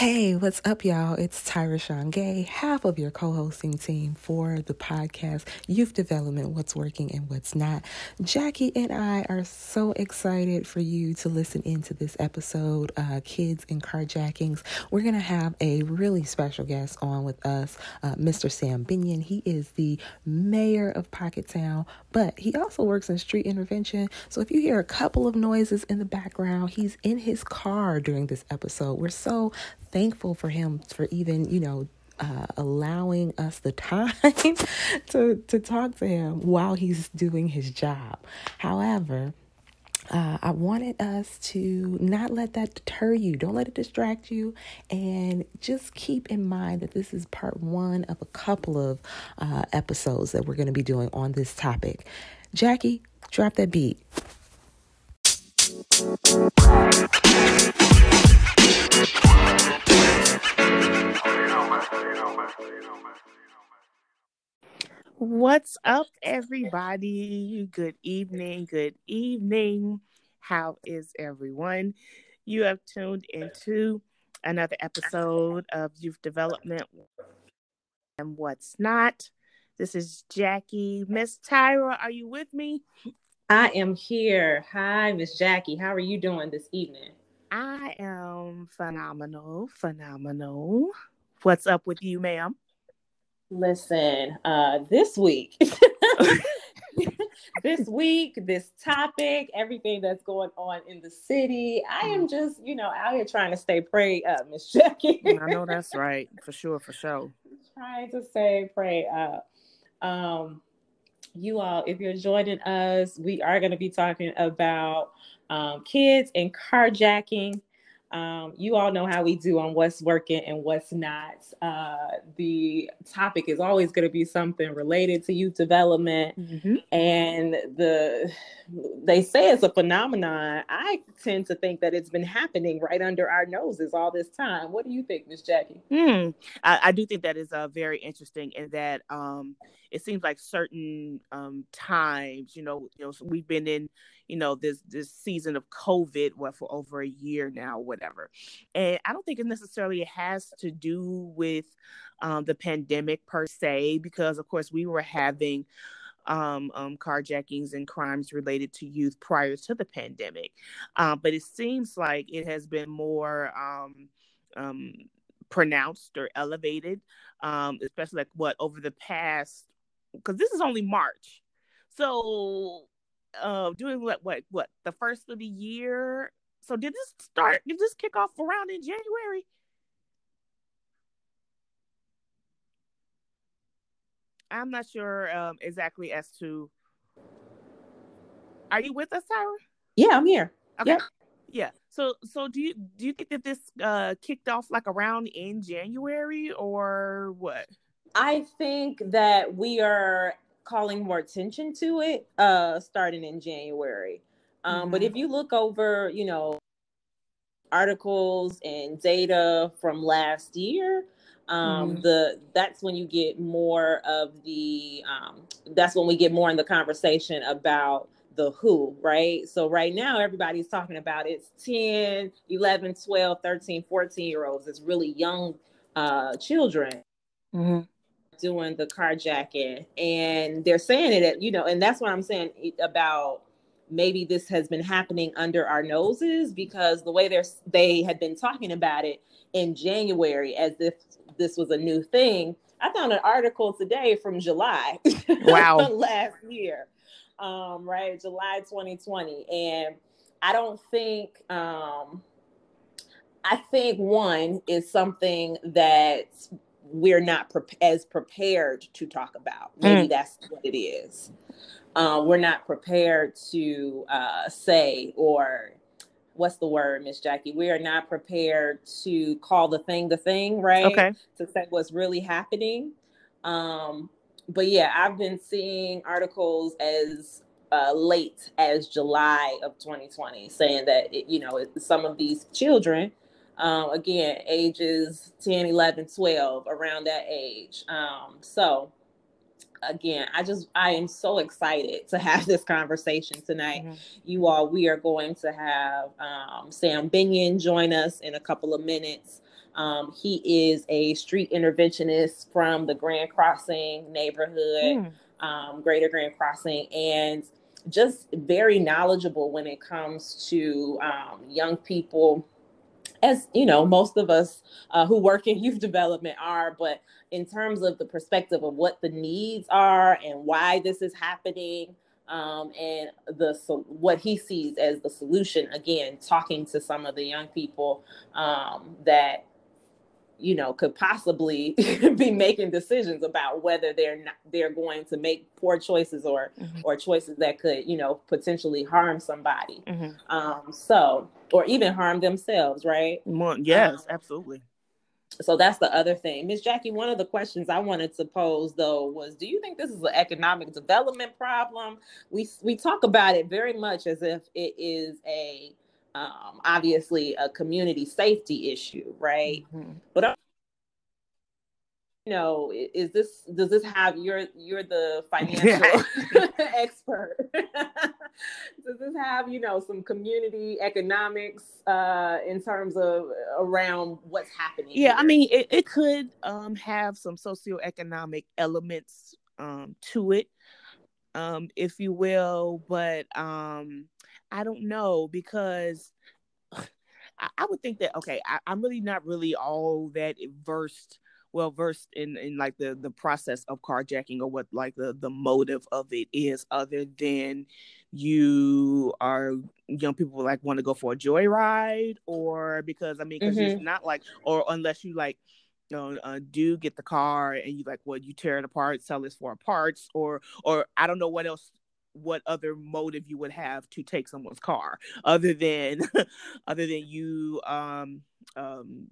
Hey, what's up, y'all? It's Tyra Sean Gay, half of your co hosting team for the podcast Youth Development What's Working and What's Not. Jackie and I are so excited for you to listen into this episode, uh, Kids and Carjackings. We're going to have a really special guest on with us, uh, Mr. Sam Binion. He is the mayor of Pockettown, but he also works in street intervention. So if you hear a couple of noises in the background, he's in his car during this episode. We're so thankful for him for even, you know, uh, allowing us the time to to talk to him while he's doing his job. However, uh, I wanted us to not let that deter you. Don't let it distract you. And just keep in mind that this is part one of a couple of uh, episodes that we're going to be doing on this topic. Jackie, drop that beat. What's up, everybody? Good evening. Good evening. How is everyone? You have tuned into another episode of Youth Development and What's Not. This is Jackie. Miss Tyra, are you with me? I am here. Hi, Miss Jackie. How are you doing this evening? I am phenomenal. Phenomenal. What's up with you, ma'am? Listen, uh, this week, this week, this topic, everything that's going on in the city, I am just, you know, out here trying to stay prayed up, Miss Jackie. I know that's right, for sure, for sure. Trying to stay prayed up. Um, you all, if you're joining us, we are going to be talking about um, kids and carjacking. Um, you all know how we do on what's working and what's not. Uh, the topic is always going to be something related to youth development, mm-hmm. and the they say it's a phenomenon. I tend to think that it's been happening right under our noses all this time. What do you think, Miss Jackie? Mm, I, I, do think that is uh, very interesting, in that um, it seems like certain um, times, you know, you know, we've been in you know this this season of covid what for over a year now whatever. And i don't think it necessarily has to do with um, the pandemic per se because of course we were having um, um, carjackings and crimes related to youth prior to the pandemic. Um, but it seems like it has been more um, um, pronounced or elevated um, especially like what over the past because this is only march. So uh doing what what what the first of the year. So did this start? Did this kick off around in January? I'm not sure um, exactly as to. Are you with us, Tyra? Yeah, I'm here. Okay. Yep. Yeah. So so do you do you think that this uh kicked off like around in January or what? I think that we are calling more attention to it uh, starting in January. Um, mm-hmm. But if you look over, you know, articles and data from last year, um, mm-hmm. the that's when you get more of the um, that's when we get more in the conversation about the who right so right now everybody's talking about it's 10 11 12 13 14 year olds it's really young uh, children mm-hmm doing the carjacking. And they're saying it you know and that's what i'm saying about maybe this has been happening under our noses because the way they're they had been talking about it in january as if this was a new thing. I found an article today from july wow. last year um, right july 2020 and i don't think um, i think one is something that we're not pre- as prepared to talk about. Maybe mm. that's what it is. Um, we're not prepared to uh, say or what's the word, Miss Jackie? We are not prepared to call the thing the thing, right? Okay. To say what's really happening. Um, but yeah, I've been seeing articles as uh, late as July of 2020 saying that it, you know some of these children um, again, ages 10, 11, 12, around that age. Um, so, again, I just, I am so excited to have this conversation tonight. Mm-hmm. You all, we are going to have um, Sam Binion join us in a couple of minutes. Um, he is a street interventionist from the Grand Crossing neighborhood, mm. um, Greater Grand Crossing, and just very knowledgeable when it comes to um, young people as you know most of us uh, who work in youth development are but in terms of the perspective of what the needs are and why this is happening um, and the so what he sees as the solution again talking to some of the young people um, that you know could possibly be making decisions about whether they're not they're going to make poor choices or mm-hmm. or choices that could you know potentially harm somebody. Mm-hmm. um so or even harm themselves right? Well, yes um, absolutely. so that's the other thing. Miss jackie one of the questions i wanted to pose though was do you think this is an economic development problem? We we talk about it very much as if it is a um, obviously a community safety issue, right? Mm-hmm. But you know, is this does this have you're you're the financial expert? does this have you know some community economics uh, in terms of around what's happening? Yeah, here? I mean, it, it could um, have some socioeconomic elements um, to it, um, if you will, but um, I don't know because I, I would think that okay, I, I'm really not really all that versed well versed in in like the the process of carjacking or what like the the motive of it is other than you are young people like want to go for a joyride or because i mean because mm-hmm. it's not like or unless you like you know, uh, do get the car and you like what well, you tear it apart sell this for parts or or i don't know what else what other motive you would have to take someone's car other than other than you um um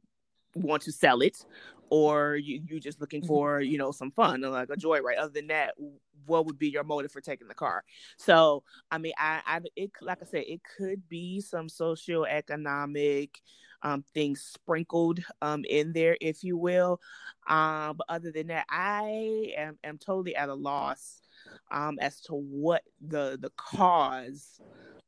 want to sell it or you, you're just looking mm-hmm. for you know some fun like a joyride. Other than that what would be your motive for taking the car? So i mean i i it like i said it could be some socioeconomic um, things sprinkled um, in there if you will. Um, but other than that i am, am totally at a loss um, as to what the the cause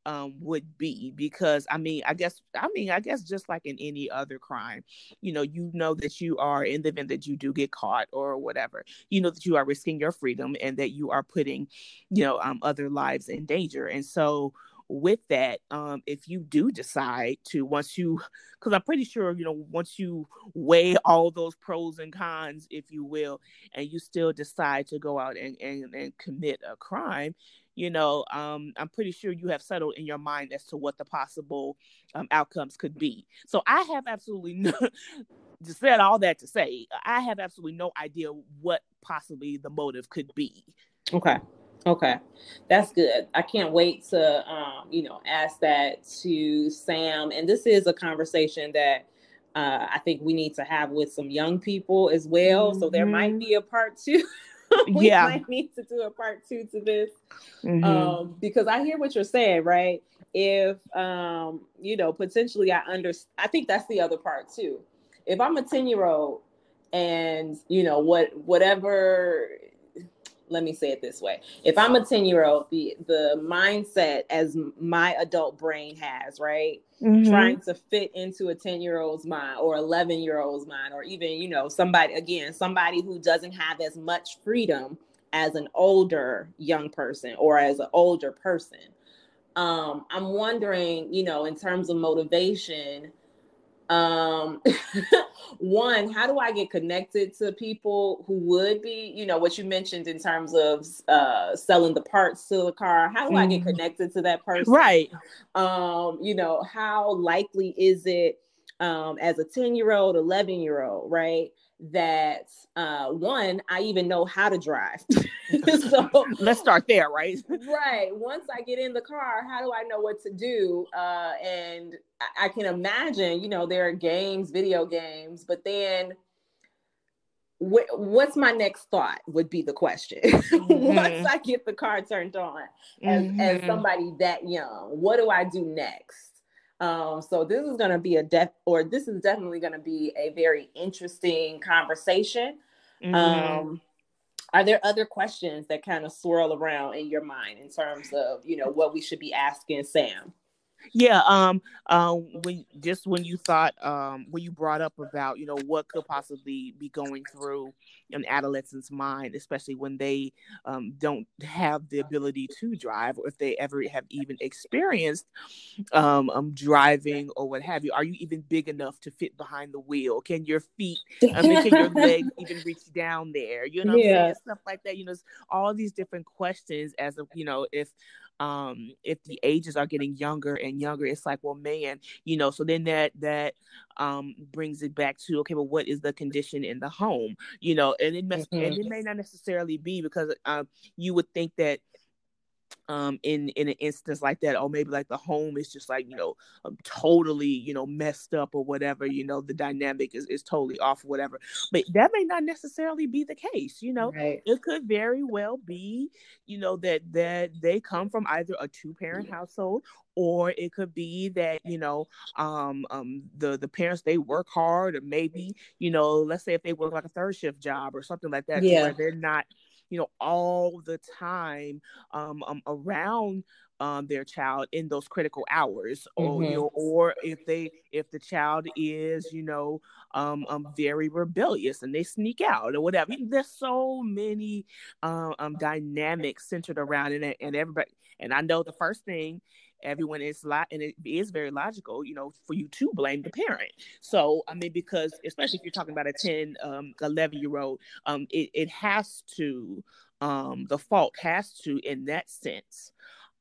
um, would be. Because I mean I guess I mean I guess just like in any other crime, you know you know that you are in the event that you do get caught or whatever, you know that you are risking your freedom and that you are putting, you know, um, other lives in danger, and so with that, um, if you do decide to once you, because I'm pretty sure you know once you weigh all those pros and cons, if you will, and you still decide to go out and and, and commit a crime, you know, um, I'm pretty sure you have settled in your mind as to what the possible um, outcomes could be. So I have absolutely no. Just said all that to say, I have absolutely no idea what possibly the motive could be. Okay. Okay, that's good. I can't wait to, um, you know, ask that to Sam. And this is a conversation that uh, I think we need to have with some young people as well. Mm-hmm. So there might mm-hmm. be a part two. we yeah. might need to do a part two to this mm-hmm. um, because I hear what you're saying, right? If um, you know, potentially, I understand. I think that's the other part too. If I'm a ten year old and you know what, whatever let me say it this way if i'm a 10 year old the the mindset as my adult brain has right mm-hmm. trying to fit into a 10 year old's mind or 11 year old's mind or even you know somebody again somebody who doesn't have as much freedom as an older young person or as an older person um i'm wondering you know in terms of motivation um one how do i get connected to people who would be you know what you mentioned in terms of uh selling the parts to the car? How do i get mm-hmm. connected to that person? Right. Um you know how likely is it um as a 10 year old 11 year old right that uh one i even know how to drive. So let's start there right? right once i get in the car how do i know what to do? Uh and I, I can imagine you know there are games video games but then wh- what's my next thought would be the question. Mm-hmm. once i get the car turned on as, mm-hmm. as somebody that young what do i do next um, so this is going to be a def or this is definitely going to be a very interesting conversation. Mm-hmm. Um, are there other questions that kind of swirl around in your mind in terms of you know what we should be asking Sam? Yeah, um, uh, when just when you thought, um, when you brought up about, you know, what could possibly be going through an adolescent's mind, especially when they um, don't have the ability to drive, or if they ever have even experienced um, um, driving or what have you. Are you even big enough to fit behind the wheel? Can your feet, I mean, can your legs even reach down there? You know, yeah. stuff like that. You know, all these different questions as of you know if um if the ages are getting younger and younger it's like well man you know so then that that um brings it back to okay but what is the condition in the home you know and it must mm-hmm. and it may not necessarily be because um you would think that um in in an instance like that or maybe like the home is just like you know um, totally you know messed up or whatever you know the dynamic is, is totally off or whatever but that may not necessarily be the case you know right. it could very well be you know that that they come from either a two parent household or it could be that you know um um the the parents they work hard or maybe you know let's say if they work like a third shift job or something like that yeah. where they're not you know, all the time um, um around um, their child in those critical hours or mm-hmm. you know or if they if the child is you know um, um very rebellious and they sneak out or whatever there's so many um, um dynamics centered around it and everybody and i know the first thing everyone is lot and it is very logical you know for you to blame the parent. So i mean because especially if you're talking about a 10 um 11 year old um it, it has to um the fault has to in that sense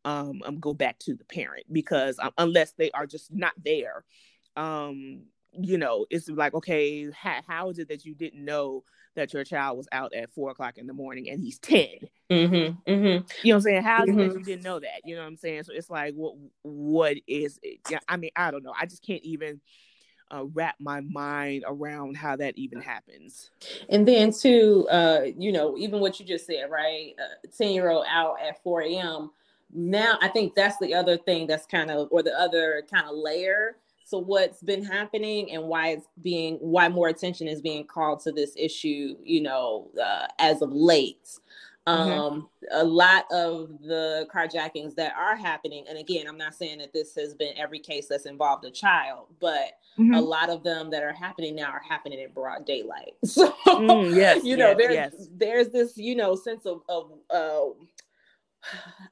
um, um go back to the parent because um, unless they are just not there um you know it's like okay how, how is it that you didn't know that your child was out at four o'clock in the morning and he's 10 mm-hmm, mm-hmm. you know what i'm saying how mm-hmm. that you didn't know that you know what i'm saying so it's like what what is it yeah i mean i don't know i just can't even uh, wrap my mind around how that even happens. And then too, uh, you know, even what you just said, right? Ten year old out at four a.m. Now, I think that's the other thing that's kind of, or the other kind of layer so what's been happening and why it's being why more attention is being called to this issue you know uh, as of late mm-hmm. um a lot of the carjackings that are happening and again i'm not saying that this has been every case that's involved a child but mm-hmm. a lot of them that are happening now are happening in broad daylight so mm, yes, you know yes, there's yes. there's this you know sense of of uh,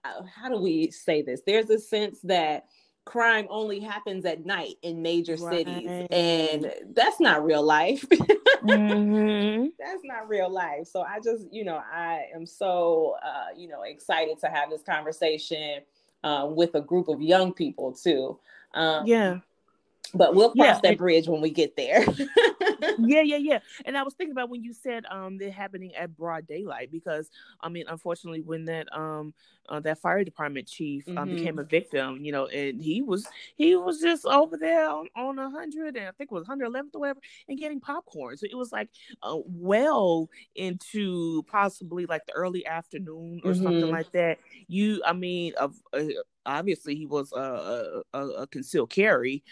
how do we say this there's a sense that crime only happens at night in major right. cities and that's not real life mm-hmm. that's not real life so i just you know i am so uh, you know excited to have this conversation uh, with a group of young people too um, yeah but we'll cross yeah. that bridge when we get there. yeah, yeah, yeah. And I was thinking about when you said um they're happening at broad daylight because I mean, unfortunately, when that um uh, that fire department chief um, mm-hmm. became a victim, you know, and he was he was just over there on, on a hundred and I think it was 111th or whatever, and getting popcorn. So it was like uh, well into possibly like the early afternoon or mm-hmm. something like that. You, I mean, of uh, obviously he was a, a, a concealed carry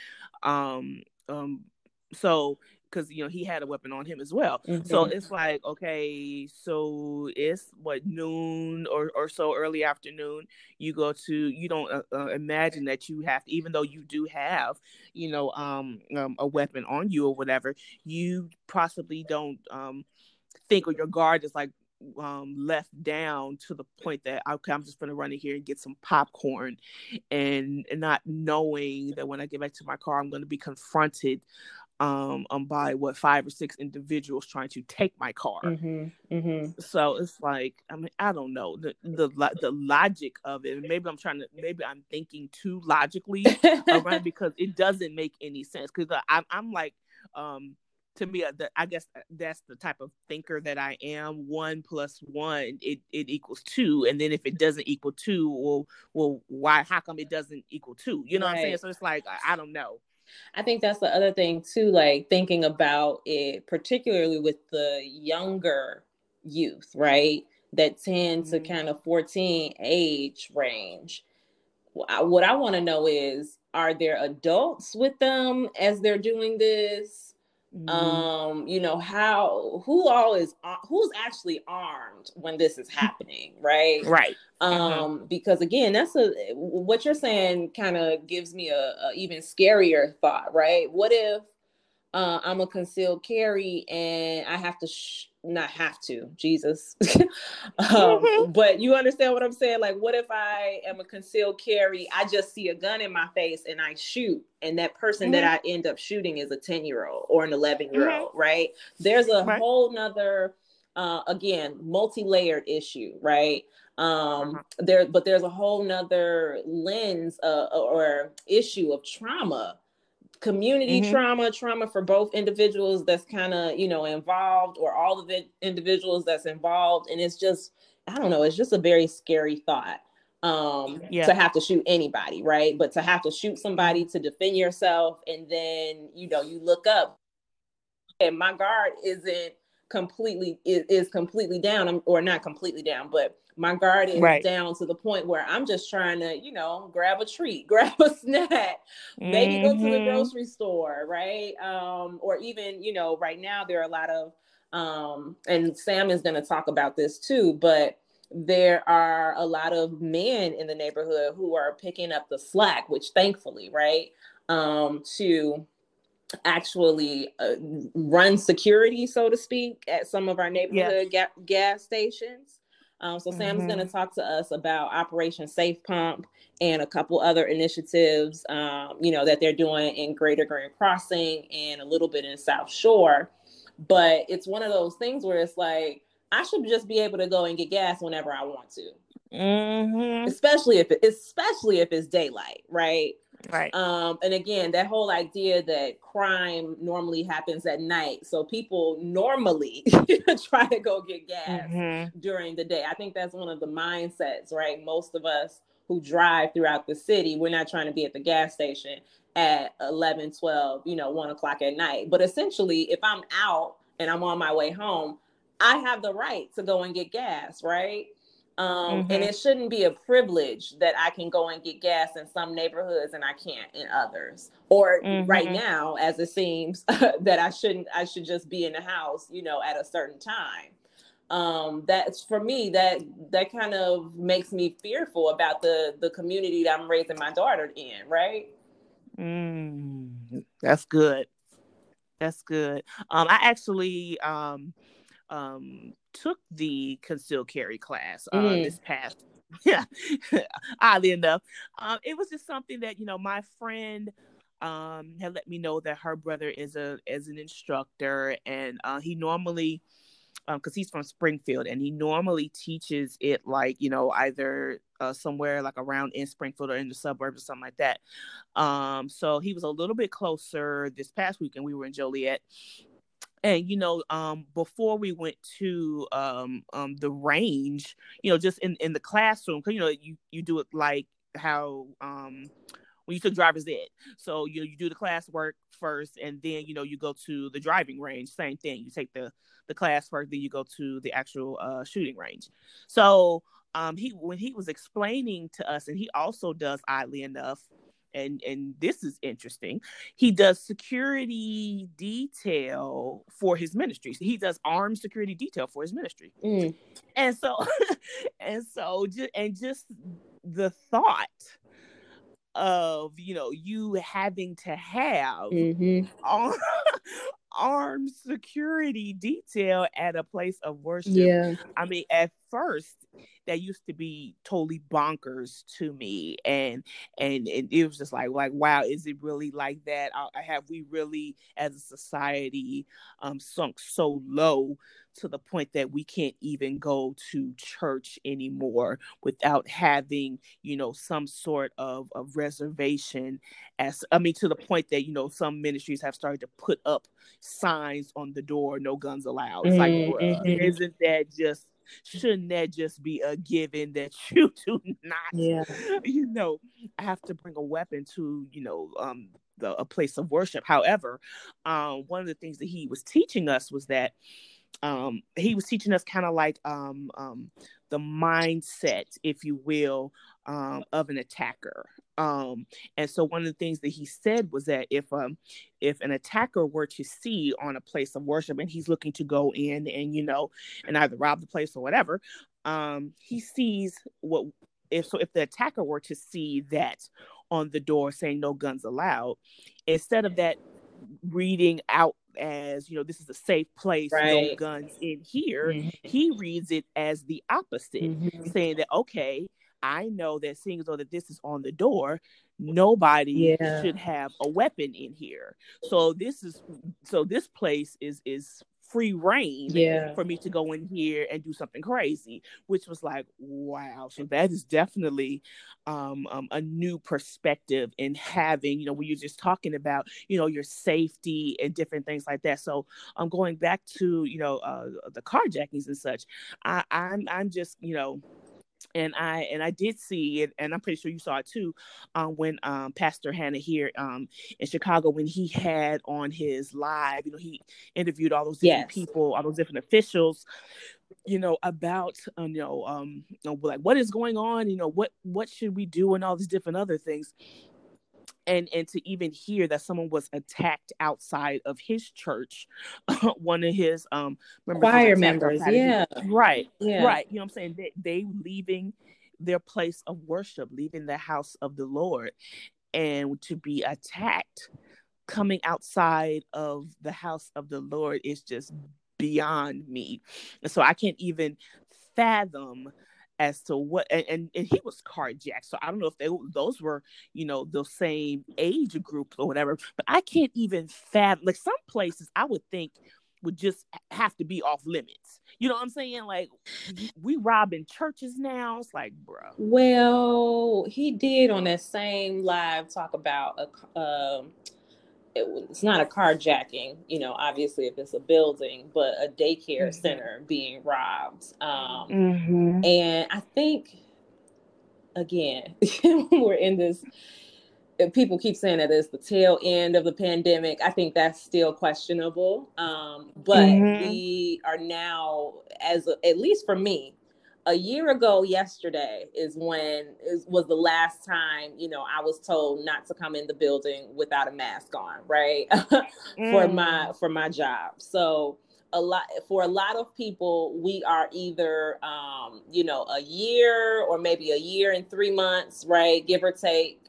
um, um, so because you know he had a weapon on him as well. Mm-hmm. So it's like, okay, so it's what noon or or so early afternoon. You go to you don't uh, uh, imagine that you have to, even though you do have you know um, um, a weapon on you or whatever, you possibly don't um think or your guard is like um, left down to the point that okay, I'm just to run in here and get some popcorn, and, and, not knowing that when I get back to my car, I'm to be confronted um, um by what five or six individuals trying to take my car. Mm-hmm, mm-hmm. So it's like I mean I don't know the the the logic of it. Maybe I'm trying to maybe I'm thinking too logically around because it doesn't make any sense because I'm I'm like um to me, uh, I guess uh, that's the type of thinker that I am. One plus one, it, it equals two, and then if it doesn't equal two, well, well, why? How come it doesn't equal two? You know right. what I'm saying? So it's like I, I don't know. I think that's the other thing too, like thinking about it, particularly with the younger youth, right? That 10 mm-hmm. to kind of 14 age range. What I want to know is are there adults with them as they're doing this? Mm-hmm. Um, you know how who all is who's actually armed when this is happening, right? Right. Um, mm-hmm. because again, that's a what you're saying kind of gives me a, a even scarier thought, right? What if uh, I'm a concealed carry and I have to sh- not have to, Jesus. um, mm-hmm. But you understand what I'm saying? Like, what if I am a concealed carry? I just see a gun in my face and I shoot, and that person mm-hmm. that I end up shooting is a 10 year old or an 11 year old, mm-hmm. right? There's a right. whole nother, uh, again, multi layered issue, right? um uh-huh. there but there's a whole nother lens uh, or issue of trauma community mm-hmm. trauma, trauma for both individuals that's kind of, you know, involved or all of the individuals that's involved. And it's just, I don't know, it's just a very scary thought um yeah. to have to shoot anybody, right? But to have to shoot somebody to defend yourself and then, you know, you look up and my guard isn't completely is, is completely down or not completely down, but my guard is right. down to the point where I'm just trying to, you know, grab a treat, grab a snack, maybe mm-hmm. go to the mm-hmm. grocery store, right? Um, or even, you know, right now there are a lot of, um, and Sam is going to talk about this too, but there are a lot of men in the neighborhood who are picking up the slack, which thankfully, right, um, to actually uh, run security, so to speak, at some of our neighborhood ga- gas stations. Um, so mm-hmm. Sam's going to talk to us about Operation Safe Pump and a couple other initiatives, um, you know, that they're doing in Greater Grand Crossing and a little bit in South Shore. But it's one of those things where it's like I should just be able to go and get gas whenever I want to, mm-hmm. especially if it, especially if it's daylight, right? Right. Um, and again, that whole idea that crime normally happens at night. So people normally try to go get gas mm-hmm. during the day. I think that's one of the mindsets, right? Most of us who drive throughout the city, we're not trying to be at the gas station at 11, 12, you know, one o'clock at night. But essentially, if I'm out and I'm on my way home, I have the right to go and get gas, right? Um, mm-hmm. And it shouldn't be a privilege that I can go and get gas in some neighborhoods and I can't in others. Or mm-hmm. right now, as it seems that I shouldn't, I should just be in the house, you know, at a certain time. Um, that's for me that that kind of makes me fearful about the the community that I'm raising my daughter in. Right. Mm, that's good. That's good. Um, I actually um um took the concealed carry class uh, mm. this past yeah oddly enough um, it was just something that you know my friend um, had let me know that her brother is a is an instructor and uh, he normally because um, he's from Springfield and he normally teaches it like you know either uh, somewhere like around in Springfield or in the suburbs or something like that. Um, so he was a little bit closer this past weekend. We were in Joliet, and you know um, before we went to um, um, the range you know just in, in the classroom because you know you, you do it like how um, when you took driver's ed. So you know you do the classwork first and then you know you go to the driving range same thing. You take the the class work then you go to the actual uh, shooting range. So um, he when he was explaining to us and he also does oddly enough and and this is interesting. He does security detail for his ministry. He does armed security detail for his ministry. Mm. and so and so just and just the thought of you know you having to have mm-hmm. armed security detail at a place of worship. Yeah. I mean at first that used to be totally bonkers to me. And and, and it was just like like wow is it really like that? Uh, have we really as a society um sunk so low to the point that we can't even go to church anymore without having you know some sort of, of reservation as i mean to the point that you know some ministries have started to put up signs on the door no guns allowed. It's like mm-hmm. isn't that just shouldn't that just be a given that you do not yeah. you know have to bring a weapon to you know um the, a place of worship however um one of the things that he was teaching us was that um he was teaching us kind of like um um the mindset, if you will, um, of an attacker. Um, and so one of the things that he said was that if um if an attacker were to see on a place of worship and he's looking to go in and you know and either rob the place or whatever, um, he sees what if so if the attacker were to see that on the door saying no guns allowed, instead of that reading out as you know this is a safe place right. no guns in here mm-hmm. he reads it as the opposite mm-hmm. saying that okay I know that seeing as though that this is on the door, nobody yeah. should have a weapon in here. So this is so this place is is free reign yeah. for me to go in here and do something crazy, which was like, wow. So that is definitely um, um, a new perspective in having, you know, when you're just talking about, you know, your safety and different things like that. So I'm um, going back to, you know, uh, the carjackings and such. I, I'm I'm just, you know, and I and I did see it, and I'm pretty sure you saw it too, um, when um, Pastor Hannah here um, in Chicago when he had on his live, you know, he interviewed all those different yes. people, all those different officials, you know, about uh, you know, um, you know, like what is going on, you know, what what should we do, and all these different other things and and to even hear that someone was attacked outside of his church one of his um members choir members yeah. Right yeah. right you know what i'm saying? They, they leaving their place of worship leaving the house of the lord and to be attacked coming outside of the house of the lord is just beyond me. And so i can't even fathom as to what and, and, and, he was carjacked. So i don't know if they those were you know the same age group or whatever but i can't even fathom like some places i would think would just have to be off limits. You know what i'm saying? Like we robbing churches now. It's like bro well he did on that same live talk about a um it, it's not a carjacking, you know, obviously if it's a building, but a daycare mm-hmm. center being robbed. Um, mm-hmm. And I think, again, we're in this. People keep saying that it's the tail end of the pandemic. I think that's still questionable. Um, but mm-hmm. we are now, as a, at least for me, a year ago yesterday is when is was the last time you know i was told not to come in the building without a mask on right? Mm. for my for my job. So a lot for a lot of people we are either um, you know a year or maybe a year and three months right? Give or take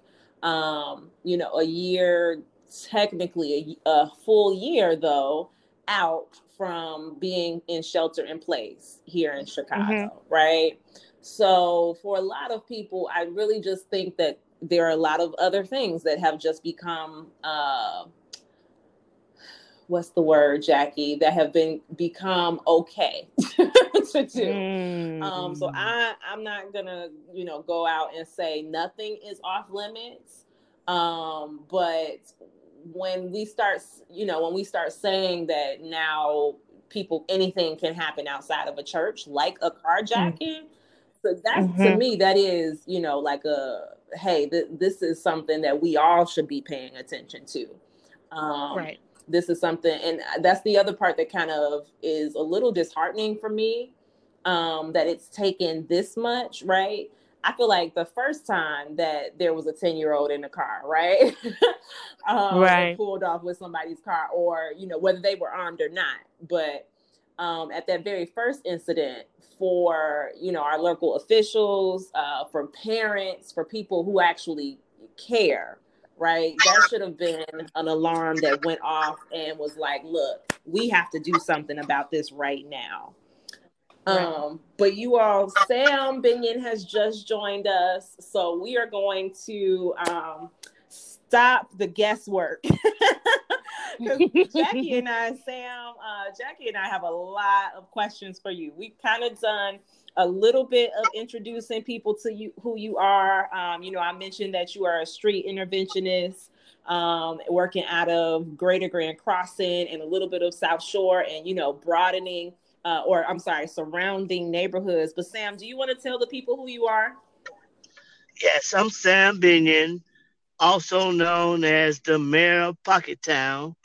um, you know a year technically a, a full year though out from being in shelter in place here in Chicago, mm-hmm. right? So for a lot of people, I really just think that there are a lot of other things that have just become uh, what's the word, Jackie, that have been become okay to do. Mm. Um, so mm. I I'm not gonna you know go out and say nothing is off limits. Um, but when we start, you know, when we start saying that now people anything can happen outside of a church, like a carjacking. Mm-hmm. So that mm-hmm. to me, that is, you know, like a hey, th- this is something that we all should be paying attention to. Um, right. This is something, and that's the other part that kind of is a little disheartening for me. Um, that it's taken this much, right? I feel like the first time that there was a 10 year old in the car, right? um, right. Pulled off with somebody's car, or, you know, whether they were armed or not. But um, at that very first incident, for, you know, our local officials, uh, for parents, for people who actually care, right? That should have been an alarm that went off and was like, look, we have to do something about this right now. Um, but you all, Sam Binion has just joined us, so we are going to um, stop the guesswork. Jackie and I, Sam, uh, Jackie and I have a lot of questions for you. We've kind of done a little bit of introducing people to you, who you are. Um, you know, I mentioned that you are a street interventionist. Um, working out of Greater Grand Crossing and a little bit of South Shore, and you know, broadening uh, or I'm sorry, surrounding neighborhoods. But Sam, do you want to tell the people who you are? Yes, I'm Sam Binion, also known as the mayor of Pocketown.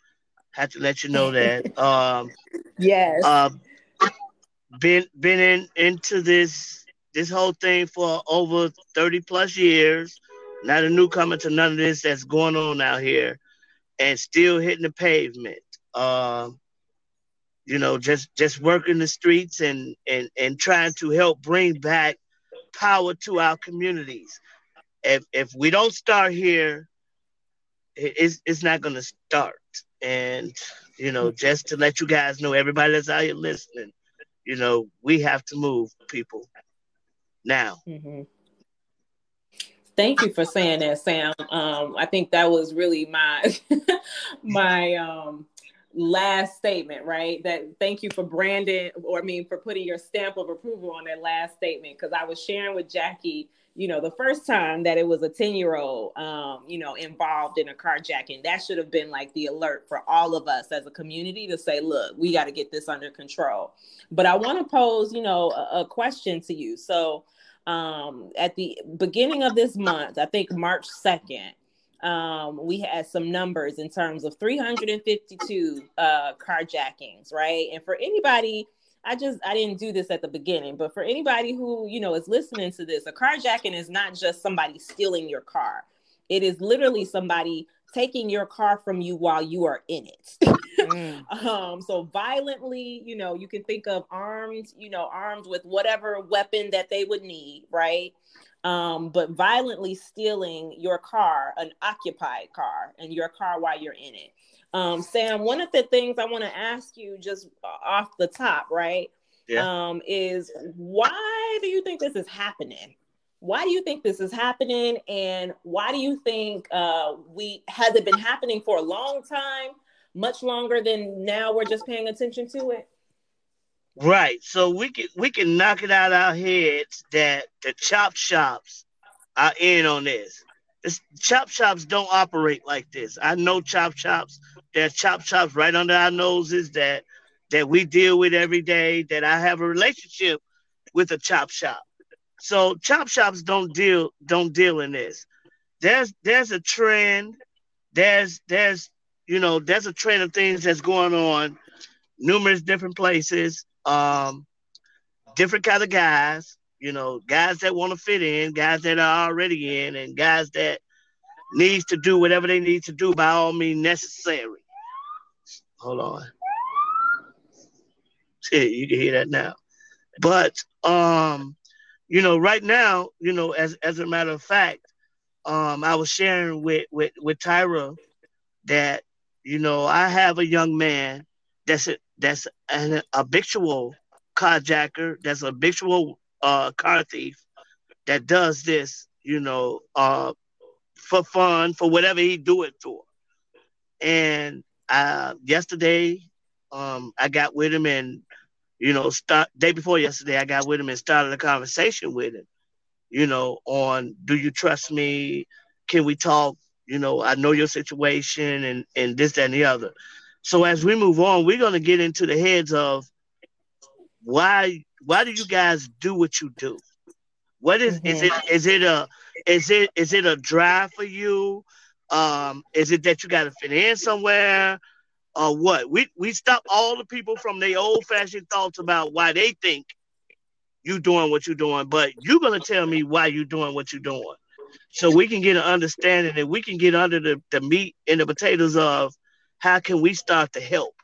Have to let you know that. um, yes. Uh, been been in into this this whole thing for over 30 plus years. Not a newcomer to none of this that's going on out here, and still hitting the pavement. Um, you know, just just working the streets and and and trying to help bring back power to our communities. If if we don't start here, it's it's not going to start. And you know, just to let you guys know, everybody that's out here listening, you know, we have to move, people now. Mm-hmm. Thank you for saying that, Sam. Um, I think that was really my my um, last statement, right? That thank you for Brandon, or I mean, for putting your stamp of approval on that last statement. Because I was sharing with Jackie, you know, the first time that it was a 10 year old, um, you know, involved in a carjacking, that should have been like the alert for all of us as a community to say, look, we got to get this under control. But I want to pose, you know, a, a question to you. So, um, at the beginning of this month, I think March 2nd, um, we had some numbers in terms of 352 uh, carjackings, right? And for anybody, I just I didn't do this at the beginning, but for anybody who you know is listening to this, a carjacking is not just somebody stealing your car. It is literally somebody taking your car from you while you are in it. mm. um, so violently, you know, you can think of armed, you know, armed with whatever weapon that they would need, right? Um, but violently stealing your car, an occupied car, and your car while you're in it. Um, Sam, one of the things I want to ask you just off the top, right? Yeah. Um, is why do you think this is happening? Why do you think this is happening? And why do you think uh, we has it been happening for a long time, much longer than now we're just paying attention to it? Right. So we can we can knock it out our heads that the chop shops are in on this. This chop shops don't operate like this. I know chop shops. There's chop shops right under our noses that that we deal with every day. That I have a relationship with a chop shop. So chop shops don't deal don't deal in this. There's there's a trend. There's there's you know there's a trend of things that's going on, numerous different places. Um, different kind of guys. You know, guys that want to fit in, guys that are already in, and guys that needs to do whatever they need to do by all means necessary. Hold on. Yeah, you can hear that now. But um, you know, right now, you know, as as a matter of fact, um, I was sharing with with with Tyra that you know I have a young man that's that's an habitual carjacker, that's a habitual uh, car thief that does this, you know, uh, for fun, for whatever he do it for. And uh, yesterday, um, I got with him and you know, start day before yesterday, I got with him and started a conversation with him, you know, on do you trust me? Can we talk? You know, I know your situation and and this, that, and the other. So as we move on, we're gonna get into the heads of why why do you guys do what you do? What is, mm-hmm. is it is it a is it is it a drive for you? Um, is it that you gotta fit in somewhere? or what? We we stop all the people from their old fashioned thoughts about why they think you doing what you're doing, but you're gonna tell me why you're doing what you're doing. So we can get an understanding and we can get under the, the meat and the potatoes of how can we start to help.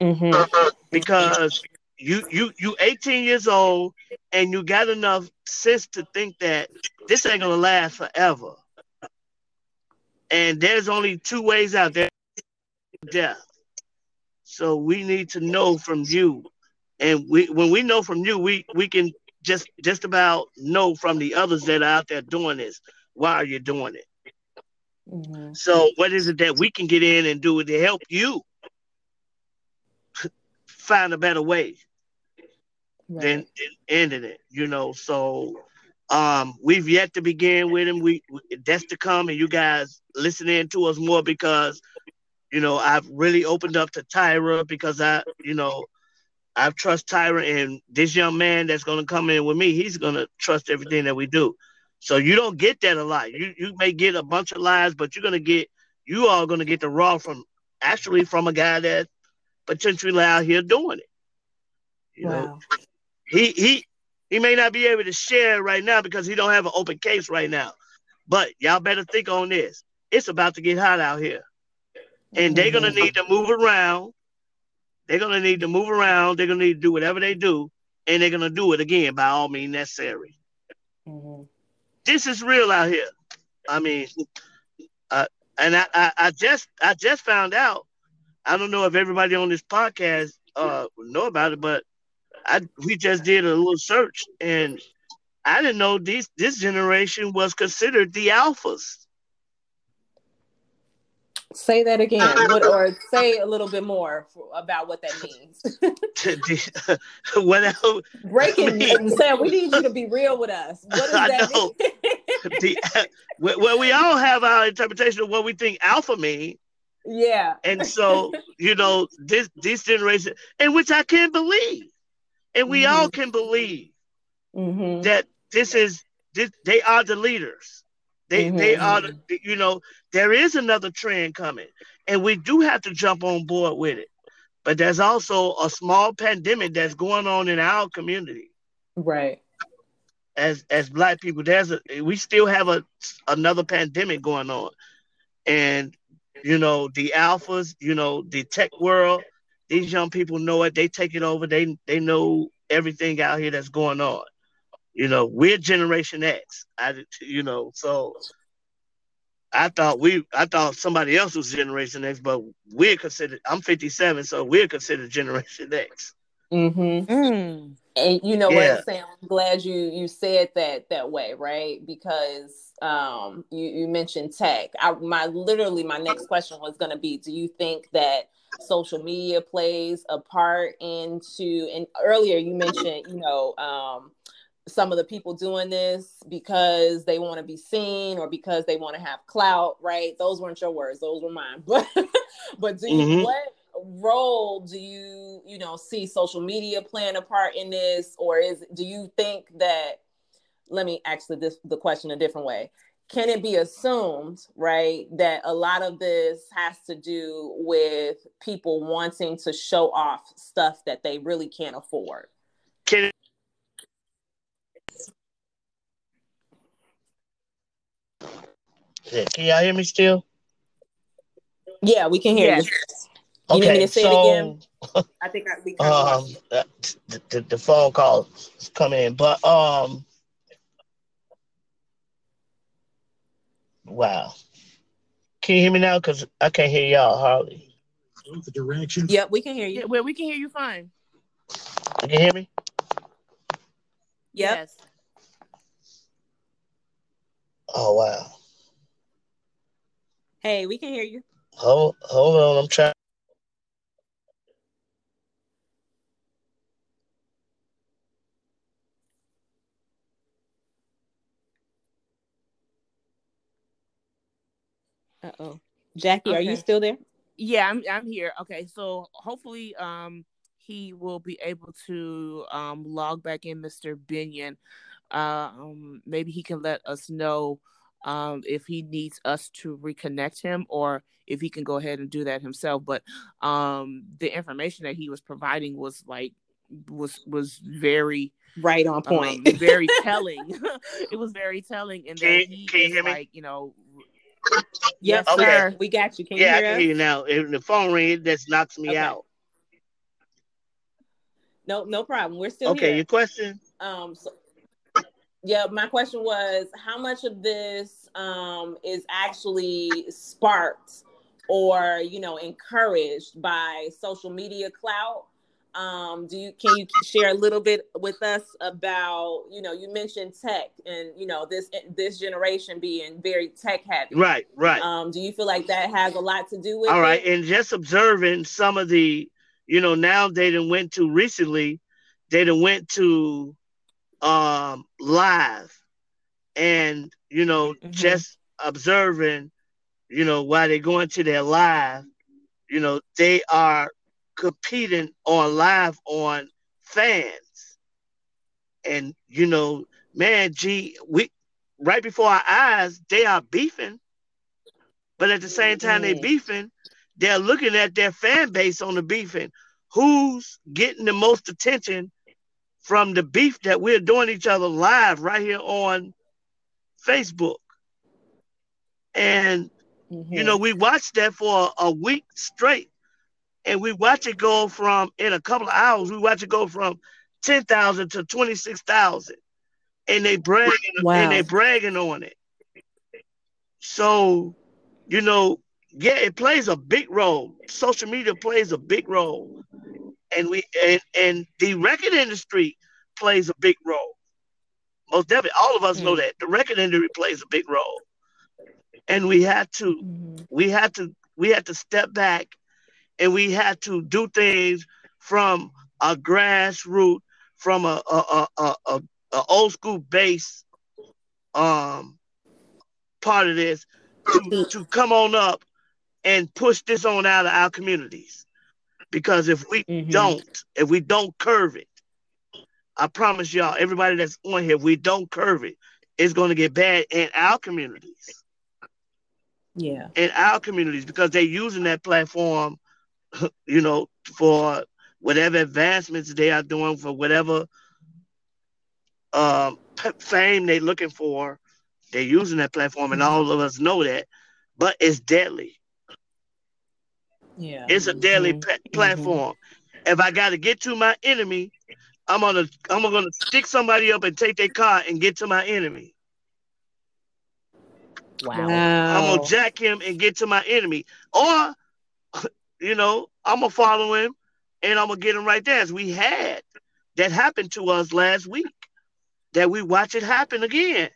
Mm-hmm. Because you you you 18 years old and you got enough sense to think that this ain't gonna last forever. And there's only two ways out there death. So we need to know from you. And we when we know from you, we, we can just just about know from the others that are out there doing this. Why are you doing it? Mm-hmm. So what is it that we can get in and do to help you find a better way right. than, than ending it? You know, so um, we've yet to begin with him. We, we that's to come, and you guys listening to us more because you know, I've really opened up to Tyra because I, you know, I trust Tyra and this young man that's gonna come in with me, he's gonna trust everything that we do. So you don't get that a lot. You you may get a bunch of lies, but you're gonna get you are gonna get the raw from actually from a guy that potentially out here doing it. You wow. know, he he He may not be able to share right now because he don't have an open case right now. But y'all better think on this. It's about to get hot out here. And they're gonna need to move around. They're gonna need to move around. They're gonna need to do whatever they do, and they're gonna do it again by all means necessary. Mm-hmm. This is real out here. I mean, uh, and I, I, I just I just found out. I don't know if everybody on this podcast uh know about it, but I we just did a little search and I didn't know these this generation was considered the alphas. Say that again, what, or say a little bit more for, about what that means. what else? Breaking, mean, Sam. We need you to be real with us. What does that mean? the, well, we all have our interpretation of what we think alpha mean. Yeah. And so, you know, this this generation, and which I can't believe, and we mm-hmm. all can believe mm-hmm. that this is this, they are the leaders. They mm-hmm. they are you know there is another trend coming, and we do have to jump on board with it. But there's also a small pandemic that's going on in our community. Right. As as black people, there's a we still have a another pandemic going on, and you know the alphas, you know the tech world. These young people know it. They take it over. They they know everything out here that's going on. You know, we're Generation X. I, you know, so I thought we, I thought somebody else was Generation X, but we're considered. I'm 57, so we're considered Generation X. Mm-hmm. Mm. And you know yeah. what, Sam? I'm glad you you said that that way, right? Because um, you you mentioned tech. I my literally my next question was going to be: Do you think that social media plays a part into? And earlier you mentioned, you know, um, some of the people doing this because they want to be seen or because they want to have clout, right? Those weren't your words; those were mine. But but do mm-hmm. what role do you you know see social media playing a part in this, or is do you think that? Let me actually this the question a different way. Can it be assumed, right, that a lot of this has to do with people wanting to show off stuff that they really can't afford? Can Yeah, can y'all hear me still? Yeah, we can hear yes. you. You okay, need me to say so, it again? I think I, we um, the, the, the phone call come in, but um, wow. Can you hear me now? Because I can't hear y'all hardly. The direction. Yep, we can hear you. Yeah, well, we can hear you fine. Can you can hear me. Yep. Yes. Oh wow. Hey, we can hear you. Hold, hold on. I'm trying. Uh oh. Jackie, okay. are you still there? Yeah, I'm I'm here. Okay, so hopefully um he will be able to um log back in Mr. Binion. Uh, um maybe he can let us know um, if he needs us to reconnect him or if he can go ahead and do that himself. But um, the information that he was providing was like was was very right on point, um, very telling. it was very telling, and that he can you hear me? like you know. Yes, okay. sir. We got you. Can yeah, you I can hear you now. If the phone ring, that knocks me okay. out. No, no problem. We're still okay. Here. Your question? Um, so yeah, my question was how much of this um, is actually sparked or you know encouraged by social media clout? Um, do you can you share a little bit with us about you know you mentioned tech and you know this this generation being very tech heavy. Right, right. Um, do you feel like that has a lot to do with? All right, it? and just observing some of the you know now they done went to recently they done went to um, live and you know mm-hmm. just observing you know while they're going to their live you know they are competing on live on fans and you know man gee we right before our eyes they are beefing but at the same time mm-hmm. they beefing they're looking at their fan base on the beefing who's getting the most attention from the beef that we're doing each other live right here on Facebook. And mm-hmm. you know, we watched that for a week straight. And we watch it go from in a couple of hours, we watch it go from 10,000 to 26,000. And they bragging wow. and they bragging on it. So, you know, yeah, it plays a big role. Social media plays a big role. And we and, and the record industry plays a big role. Most definitely, all of us mm-hmm. know that. The record industry plays a big role. And we had to mm-hmm. we had to we had to step back and we had to do things from a grassroots, from a a, a, a, a old school base um part of this to, to come on up and push this on out of our communities. Because if we mm-hmm. don't, if we don't curve it, I promise y'all, everybody that's on here, if we don't curve it, it's going to get bad in our communities. Yeah. In our communities, because they're using that platform, you know, for whatever advancements they are doing, for whatever um, fame they're looking for, they're using that platform, and all of us know that. But it's deadly. Yeah, it's a deadly mm-hmm. platform. Mm-hmm. If I got to get to my enemy, I'm gonna I'm gonna stick somebody up and take their car and get to my enemy. Wow. I'm gonna jack him and get to my enemy, or you know I'm gonna follow him and I'm gonna get him right there. As we had that happened to us last week, that we watch it happen again.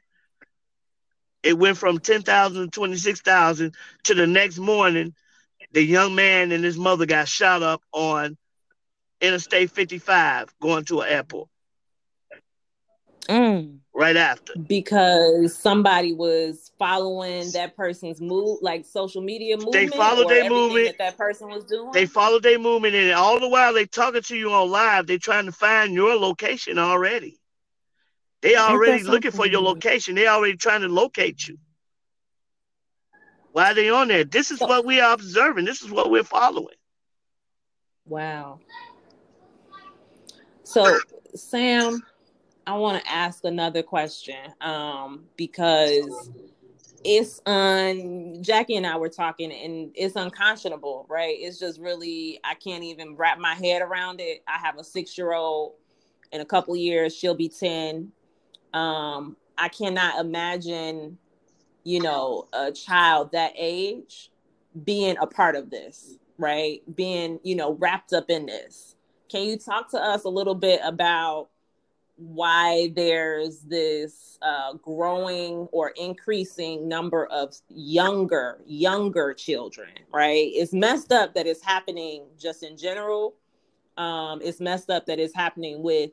It went from 10,000 to 26,000 to the next morning, the young man and his mother got shot up on Interstate 55 going to an airport. Mm. Right after. Because somebody was following that person's move, like social media movement. They followed their movement. That, that person was doing. They followed their movement, and all the while they talking to you on live, They're trying to find your location already. They already looking for your location. They already trying to locate you. Why are they on there? This is what we are observing. This is what we're following. Wow. So, Sam, I want to ask another question um, because it's un Jackie and I were talking and it's unconscionable, right? It's just really I can't even wrap my head around it. I have a six year old. In a couple years, she'll be ten. Um, I cannot imagine, you know, a child that age being a part of this, right? Being, you know, wrapped up in this. Can you talk to us a little bit about why there's this uh, growing or increasing number of younger, younger children, right? It's messed up that it's happening just in general. Um, it's messed up that it's happening with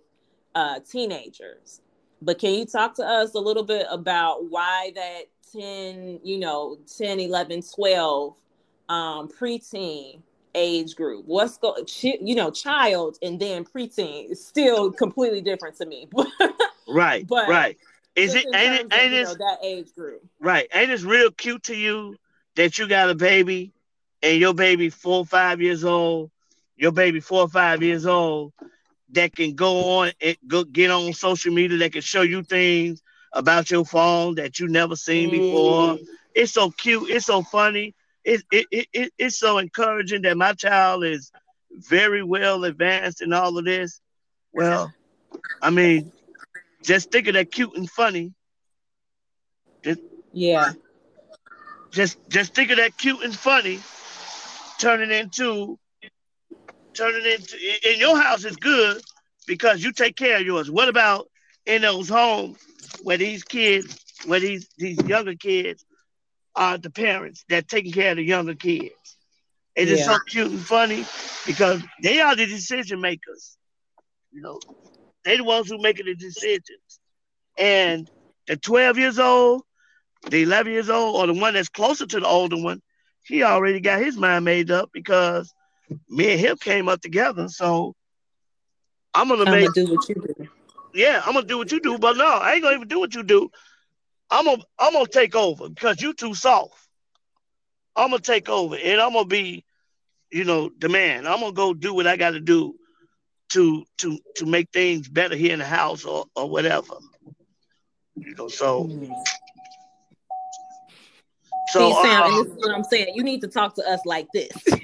uh, teenagers. But can you talk to us a little bit about why that 10, you know, 10, 11, 12 um, preteen age group? What's go, you know, child and then preteen is still completely different to me. right. But right. Is it ain't it ain't it, know, that age group? Right. Ain't it real cute to you that you got a baby and your baby four or five years old, your baby four or five years old, that can go on and go get on social media that can show you things about your phone that you never seen mm. before. It's so cute. It's so funny. It, it, it, it, it's so encouraging that my child is very well advanced in all of this. Well, I mean, just think of that cute and funny. Just, yeah. Just just think of that cute and funny turning into turn it into in your house is good because you take care of yours. What about in those homes where these kids, where these these younger kids are the parents that taking care of the younger kids? It is yeah. so cute and funny because they are the decision makers. You know, they're the ones who making the decisions. And the 12 years old, the 11 years old, or the one that's closer to the older one, he already got his mind made up because me and him came up together. So I'm gonna I'm make gonna do what you do. Yeah, I'm gonna do what you do, but no, I ain't gonna even do what you do. I'm gonna I'm gonna take over because you too soft. I'm gonna take over and I'm gonna be, you know, the man. I'm gonna go do what I gotta do to to to make things better here in the house or or whatever. You know, so. Mm-hmm. So, See, Sam, and this is what I'm saying. You need to talk to us like this.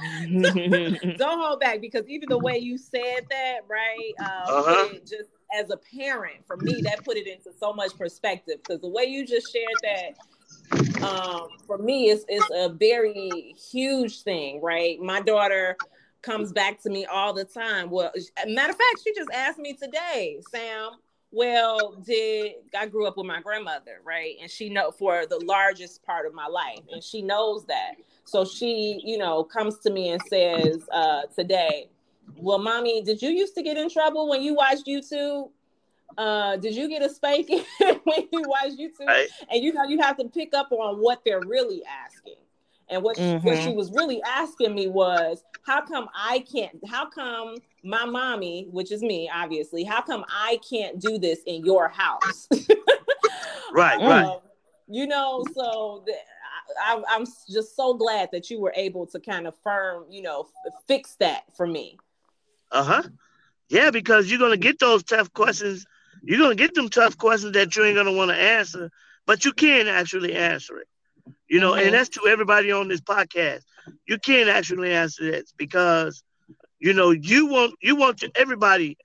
Don't hold back because even the way you said that, right? Um, uh-huh. just as a parent, for me, that put it into so much perspective. Because the way you just shared that, um, for me, it's, it's a very huge thing, right? My daughter comes back to me all the time. Well, matter of fact, she just asked me today, Sam, well did i grew up with my grandmother right and she know for the largest part of my life and she knows that so she you know comes to me and says uh today well mommy did you used to get in trouble when you watched youtube uh did you get a spanking when you watched youtube right. and you know you have to pick up on what they're really asking and what, mm-hmm. she, what she mm-hmm. was really asking me was, how come I can't, how come my mommy, which is me, obviously, how come I can't do this in your house? right, um, right. You know, so the, I, I'm just so glad that you were able to kind of firm, you know, f- fix that for me. Uh huh. Yeah, because you're gonna get those tough questions. You're gonna get them tough questions that you ain't gonna want to answer, but you can actually answer it. You know, mm-hmm. and that's to everybody on this podcast. You can't actually answer this because, you know, you want you want to, everybody,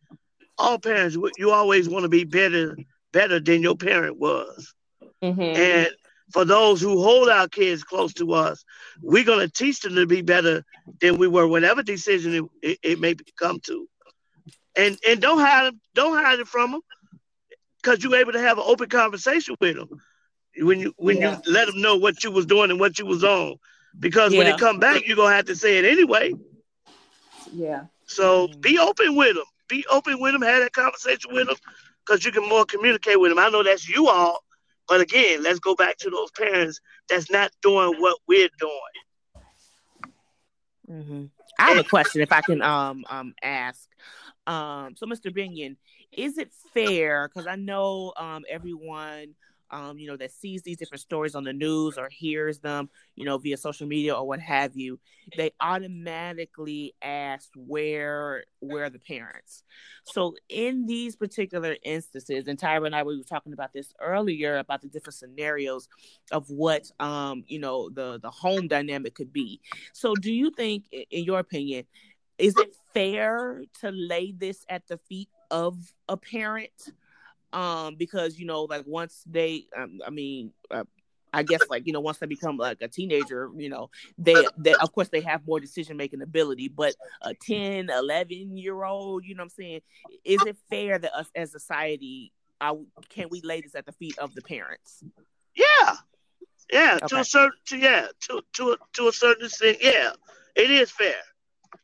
all parents, you always want to be better better than your parent was. Mm-hmm. And for those who hold our kids close to us, we're gonna teach them to be better than we were, whatever decision it, it, it may come to. And and don't hide them, don't hide it from them, because you're able to have an open conversation with them when you when yeah. you let them know what you was doing and what you was on, because yeah. when they come back, you're gonna have to say it anyway. Yeah. So be open with them. Be open with them. Have that conversation with them, because you can more communicate with them. I know that's you all, but again, let's go back to those parents that's not doing what we're doing. Mm-hmm. I have a question, if I can um um ask. Um, so Mr. Binion, is it fair? Because I know um everyone um, you know, that sees these different stories on the news or hears them, you know, via social media or what have you, they automatically ask where where the parents. So in these particular instances, and Tyra and I we were talking about this earlier about the different scenarios of what um, you know, the the home dynamic could be. So do you think, in your opinion, is it fair to lay this at the feet of a parent? Um because you know like once they um, i mean uh, i guess like you know once they become like a teenager you know they, they of course they have more decision making ability but a 10 11 year old you know what i'm saying? Is it fair that us as society uh, can we lay this at the feet of the parents? Yeah. Yeah okay. to a certain to, yeah to to a, to a certain extent yeah it is fair.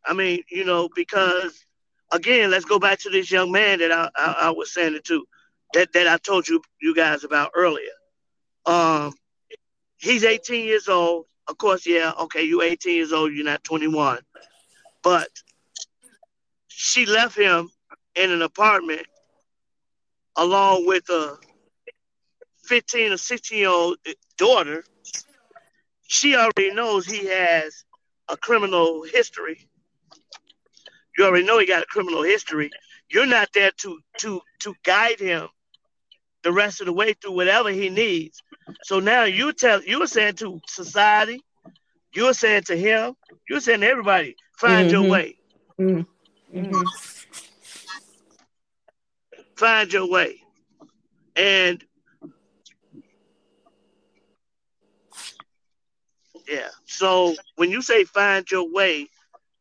I mean you know because again let's go back to this young man that i i, I was saying it to that, that I told you you guys about earlier. Um, he's 18 years old. Of course, yeah, okay, you're 18 years old, you're not 21. But she left him in an apartment along with a 15 or 16 year old daughter. She already knows he has a criminal history. You already know he got a criminal history. You're not there to to to guide him the rest of the way through whatever he needs. So now you tell you're saying to society, you're saying to him, you're saying to everybody, find mm-hmm. your way. Mm-hmm. mm-hmm. Find your way. And yeah, so when you say find your way,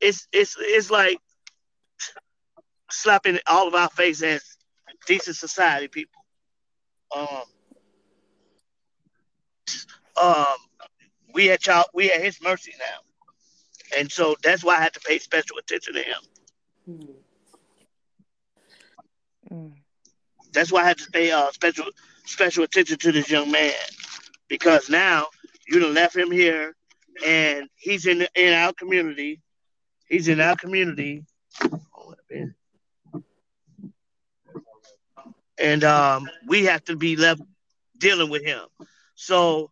it's it's it's like slapping all of our face as decent society people um, um, we at child, we at his mercy now, and so that's why I had to pay special attention to him. Mm. That's why I had to pay uh, special special attention to this young man because now you done left him here, and he's in in our community. He's in our community. Oh, and um, we have to be left dealing with him. So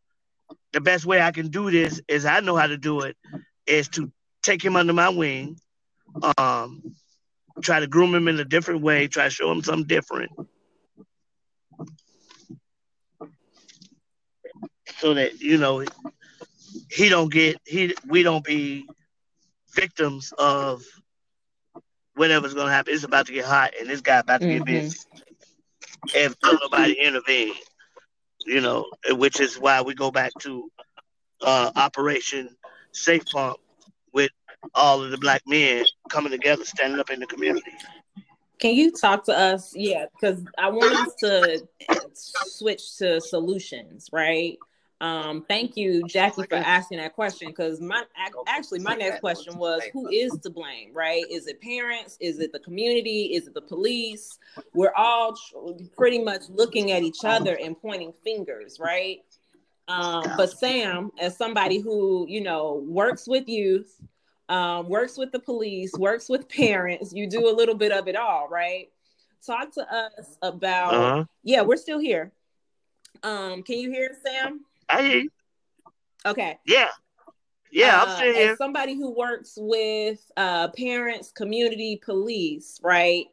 the best way I can do this is I know how to do it is to take him under my wing, um, try to groom him in a different way, try to show him something different. So that, you know, he don't get he we don't be victims of whatever's gonna happen. It's about to get hot and this guy about to mm-hmm. get busy. If nobody intervene, you know, which is why we go back to uh, Operation Safe Pump with all of the black men coming together, standing up in the community. Can you talk to us? Yeah, because I want us to switch to solutions, right? Um, thank you, Jackie, for asking that question. Because my actually, my next question was, who is to blame? Right? Is it parents? Is it the community? Is it the police? We're all pretty much looking at each other and pointing fingers, right? Um, but Sam, as somebody who you know works with youth, um, works with the police, works with parents, you do a little bit of it all, right? Talk to us about. Uh-huh. Yeah, we're still here. Um, can you hear Sam? I hear you. Okay. Yeah. Yeah, I'm uh, still here. As somebody who works with uh, parents, community, police, right?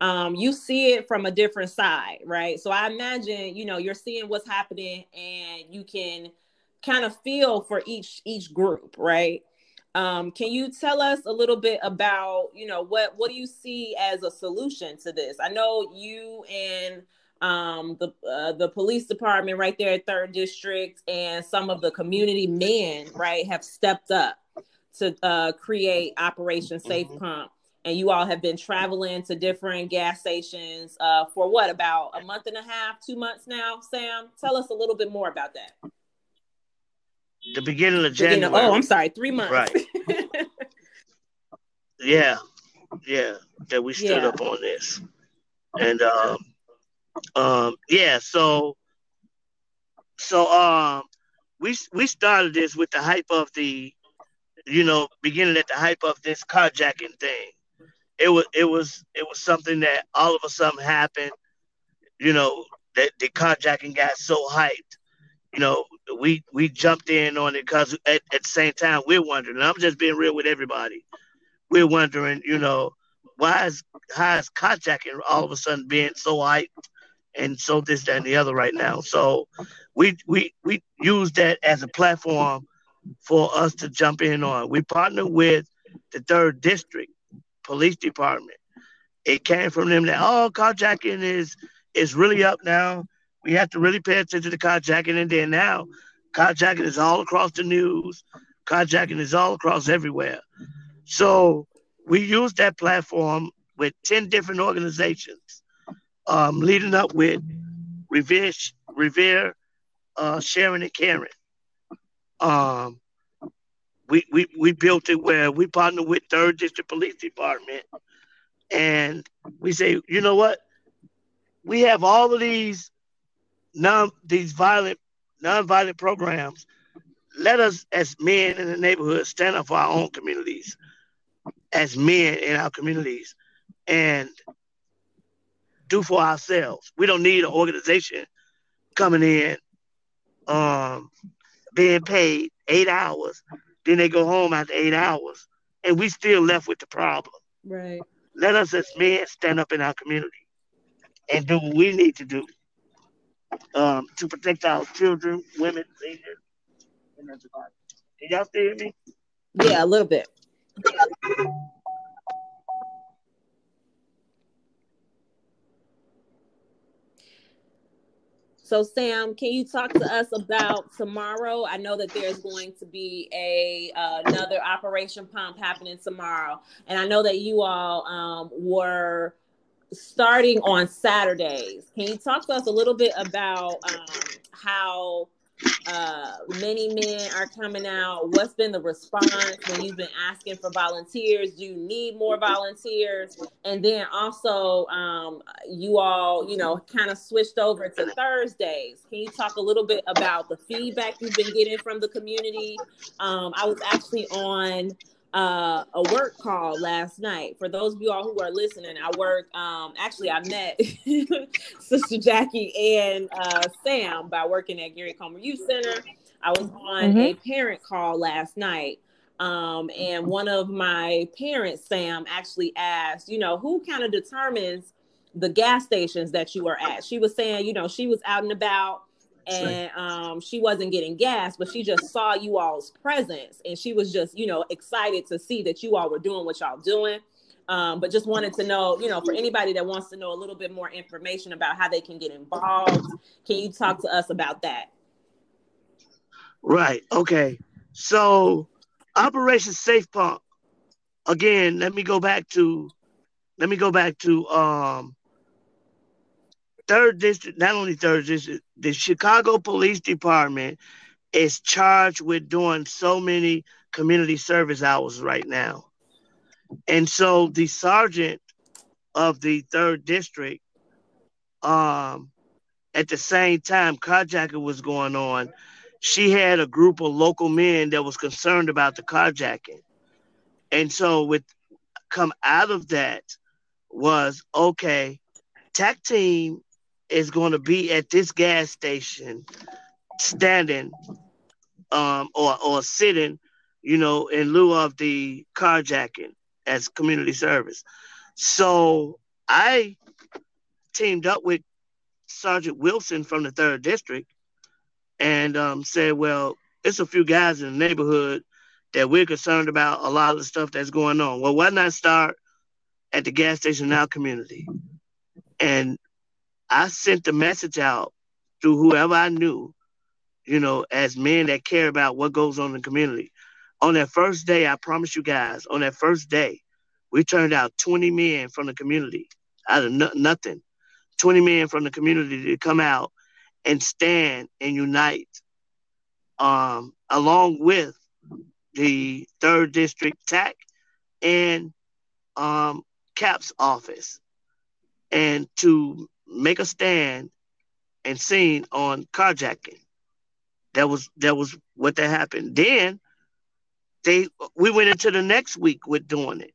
Um, you see it from a different side, right? So I imagine, you know, you're seeing what's happening, and you can kind of feel for each each group, right? Um, can you tell us a little bit about, you know, what what do you see as a solution to this? I know you and um, the uh, the police department right there at Third District and some of the community men right have stepped up to uh, create Operation Safe mm-hmm. Pump. And you all have been traveling to different gas stations uh, for what about a month and a half, two months now, Sam? Tell us a little bit more about that. The beginning of January. Beginning, oh, I'm sorry, three months. Right. yeah, yeah, that we stood yeah. up on this, and um, um, yeah, so so um, we we started this with the hype of the, you know, beginning at the hype of this carjacking thing. It was it was it was something that all of a sudden happened. You know, that the carjacking got so hyped. You know, we we jumped in on it because at, at the same time we're wondering. I'm just being real with everybody. We're wondering, you know, why is how is carjacking all of a sudden being so hyped? And so this, that, and the other right now. So we we we use that as a platform for us to jump in on. We partner with the third district police department. It came from them that oh carjacking is is really up now. We have to really pay attention to carjacking and then now carjacking is all across the news. Carjacking is all across everywhere. So we use that platform with 10 different organizations um, leading up with Revere, Revere uh, Sharon and Karen. Um, we, we, we built it where we partnered with Third District Police Department, and we say, you know what? We have all of these non these violent non-violent programs. Let us, as men in the neighborhood, stand up for our own communities, as men in our communities, and do for ourselves. We don't need an organization coming in, um, being paid eight hours, then they go home after eight hours, and we still left with the problem. Right. Let us as men stand up in our community and do what we need to do um, to protect our children, women, seniors, and everybody. Can y'all still hear me? Yeah, a little bit. So, Sam, can you talk to us about tomorrow? I know that there's going to be a uh, another Operation Pump happening tomorrow, and I know that you all um, were starting on Saturdays. Can you talk to us a little bit about um, how uh, many men are coming out. What's been the response when you've been asking for volunteers? Do you need more volunteers? And then also, um, you all, you know, kind of switched over to Thursdays. Can you talk a little bit about the feedback you've been getting from the community? Um, I was actually on uh, a work call last night. For those of you all who are listening, I work. Um, actually, I met Sister Jackie and uh, Sam by working at Gary Comer Youth Center. I was on mm-hmm. a parent call last night Um, and one of my parents, Sam, actually asked, you know, who kind of determines the gas stations that you are at? She was saying, you know, she was out and about and um, she wasn't getting gas, but she just saw you all's presence and she was just, you know, excited to see that you all were doing what y'all doing. Um, but just wanted to know, you know, for anybody that wants to know a little bit more information about how they can get involved, can you talk to us about that? Right. Okay. So, Operation Safe Pump. Again, let me go back to, let me go back to um, third district. Not only third district, the Chicago Police Department is charged with doing so many community service hours right now. And so the sergeant of the third district, um, at the same time carjacking was going on, she had a group of local men that was concerned about the carjacking. And so with come out of that was okay, TAC team is going to be at this gas station standing um, or, or sitting, you know, in lieu of the carjacking as community service. So I teamed up with Sergeant Wilson from the third district and um, said, well, it's a few guys in the neighborhood that we're concerned about a lot of the stuff that's going on. Well, why not start at the gas station in our community? And I sent the message out to whoever I knew, you know, as men that care about what goes on in the community. On that first day, I promise you guys, on that first day, we turned out 20 men from the community. Out of no- nothing. 20 men from the community to come out and stand and unite um, along with the third district TAC and um, CAPS office. And to make a stand and sing on carjacking. That was that was what that happened. Then they we went into the next week with doing it.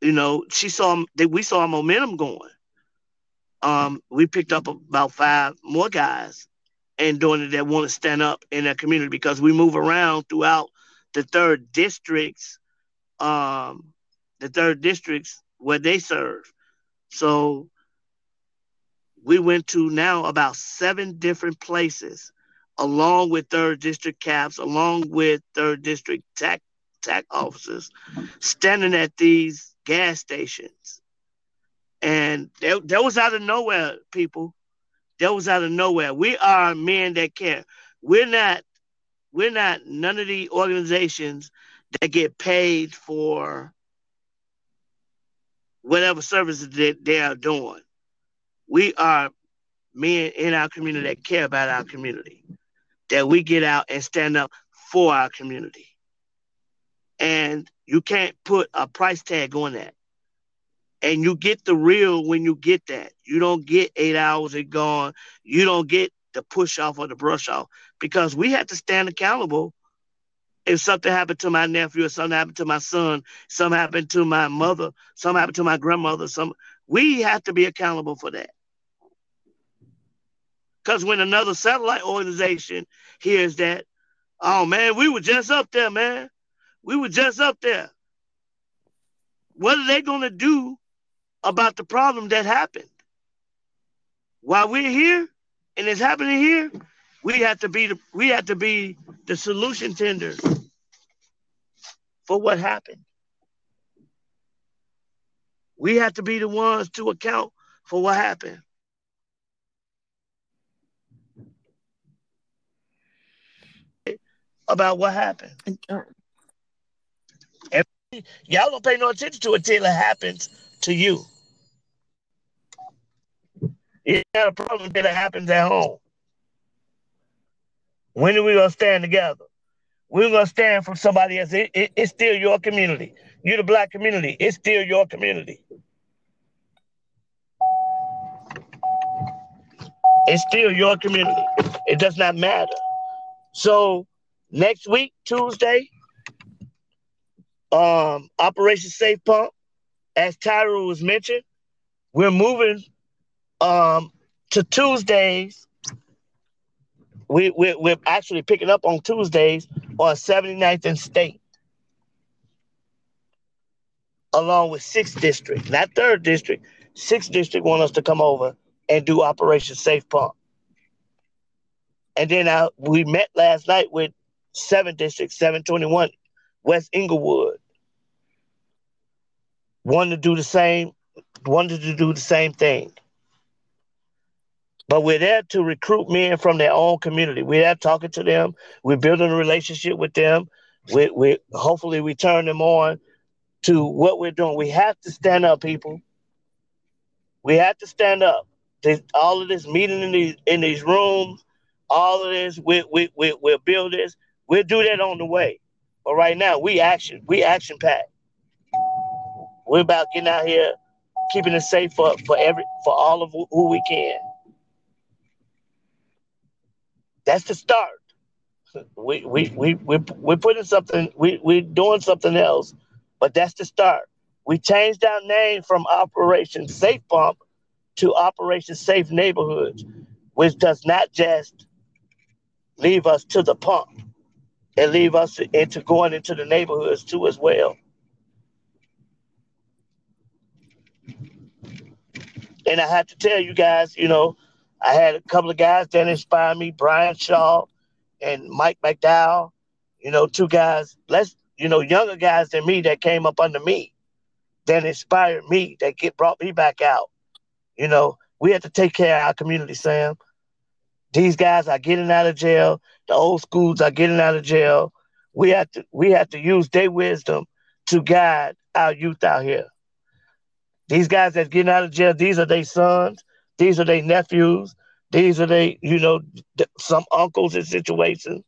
You know, she saw that we saw momentum going. Um, we picked up about five more guys and doing it that want to stand up in that community because we move around throughout the third districts, um, the third districts where they serve. So we went to now about seven different places along with third district caps, along with third district TAC TAC officers, standing at these gas stations. And that, that was out of nowhere, people. That was out of nowhere. We are men that care. We're not we're not none of the organizations that get paid for whatever services that they are doing. We are men in our community that care about our community that we get out and stand up for our community. And you can't put a price tag on that. And you get the real when you get that. You don't get eight hours and gone. You don't get the push off or the brush off because we have to stand accountable. If something happened to my nephew or something happened to my son, something happened to my mother, something happened to my grandmother, some we have to be accountable for that. Because when another satellite organization hears that, oh man, we were just up there, man. We were just up there. What are they going to do about the problem that happened? While we're here and it's happening here, we have to be the we have to be the solution tender for what happened. We have to be the ones to account for what happened. About what happened. Uh, y'all don't pay no attention to it until it happens to you. It's not a problem until it happens at home. When are we gonna stand together? We're gonna stand for somebody else. It, it, it's still your community. You're the black community. It's still your community. It's still your community. It does not matter. So Next week, Tuesday, um, Operation Safe Pump, as Tyra was mentioned, we're moving um, to Tuesdays. We, we, we're actually picking up on Tuesdays on 79th and State. along with sixth district, not third district. Sixth district want us to come over and do Operation Safe Pump. And then I, we met last night with seventh district, 721 West Englewood. Wanted to do the same, wanted to do the same thing. But we're there to recruit men from their own community. We're there talking to them. We're building a relationship with them. We, we hopefully we turn them on to what we're doing. We have to stand up, people. We have to stand up. There's all of this meeting in these in these rooms, all of this, we we we we'll build this. We'll do that on the way. But right now, we action, we action packed. We're about getting out here, keeping it safe up for every for all of who we can. That's the start. We we we we we're putting something. We we're doing something else, but that's the start. We changed our name from Operation Safe Pump to Operation Safe Neighborhoods, which does not just leave us to the pump, it leave us into going into the neighborhoods too as well. And I have to tell you guys, you know, I had a couple of guys that inspired me, Brian Shaw and Mike McDowell, you know, two guys, less, you know, younger guys than me that came up under me, that inspired me, that get brought me back out. You know, we have to take care of our community, Sam. These guys are getting out of jail. The old schools are getting out of jail. We have to we have to use their wisdom to guide our youth out here. These guys that's getting out of jail, these are their sons. These are their nephews. These are they, you know, some uncles in situations.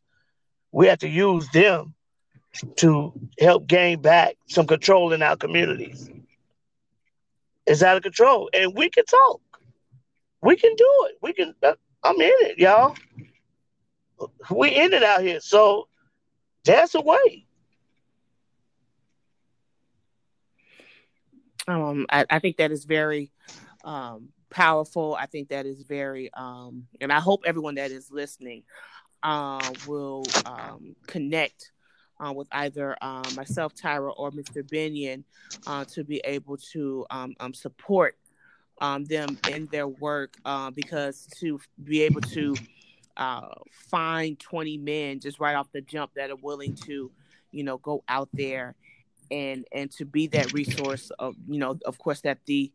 We have to use them to help gain back some control in our communities. It's out of control, and we can talk. We can do it. We can. Uh, I'm in it, y'all. We it out here, so that's a way. Um, I, I think that is very um, powerful. I think that is very, um, and I hope everyone that is listening uh, will um, connect uh, with either uh, myself, Tyra, or Mr. Binion uh, to be able to um, um, support um, them in their work uh, because to be able to uh, find 20 men just right off the jump that are willing to, you know, go out there and and to be that resource of you know of course that the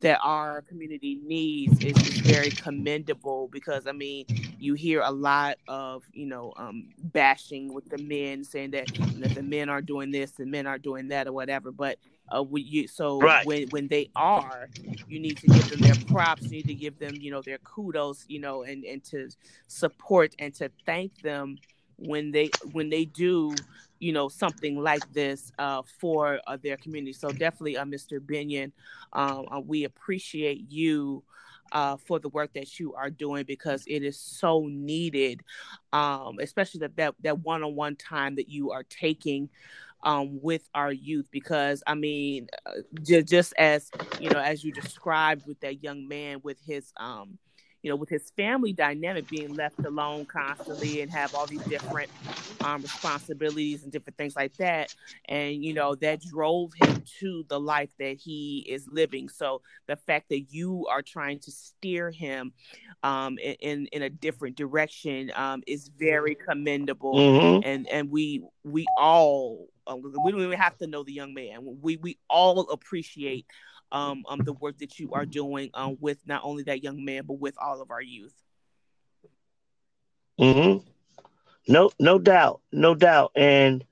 that our community needs is, very commendable because I mean you hear a lot of you know um, bashing with the men saying that know, the men are doing this and men are doing that or whatever but uh, we, you, so right. when when they are you need to give them their props you need to give them you know their kudos you know and and to support and to thank them when they when they do you know something like this uh, for uh, their community. So definitely, uh, Mr. Binion, um, uh, we appreciate you. Uh, for the work that you are doing because it is so needed, um, especially that, that that one-on-one time that you are taking um, with our youth because I mean, uh, j- just as you know, as you described with that young man with his um, you know, with his family dynamic being left alone constantly and have all these different um, responsibilities and different things like that. And, you know, that drove him to the life that he is living. So the fact that you are trying to steer him um, in, in a different direction um, is very commendable. Mm-hmm. And, and we, we all, uh, we don't even have to know the young man. We, we all appreciate um, um, the work that you are doing um, with not only that young man but with all of our youth. Hmm. No, no doubt, no doubt, and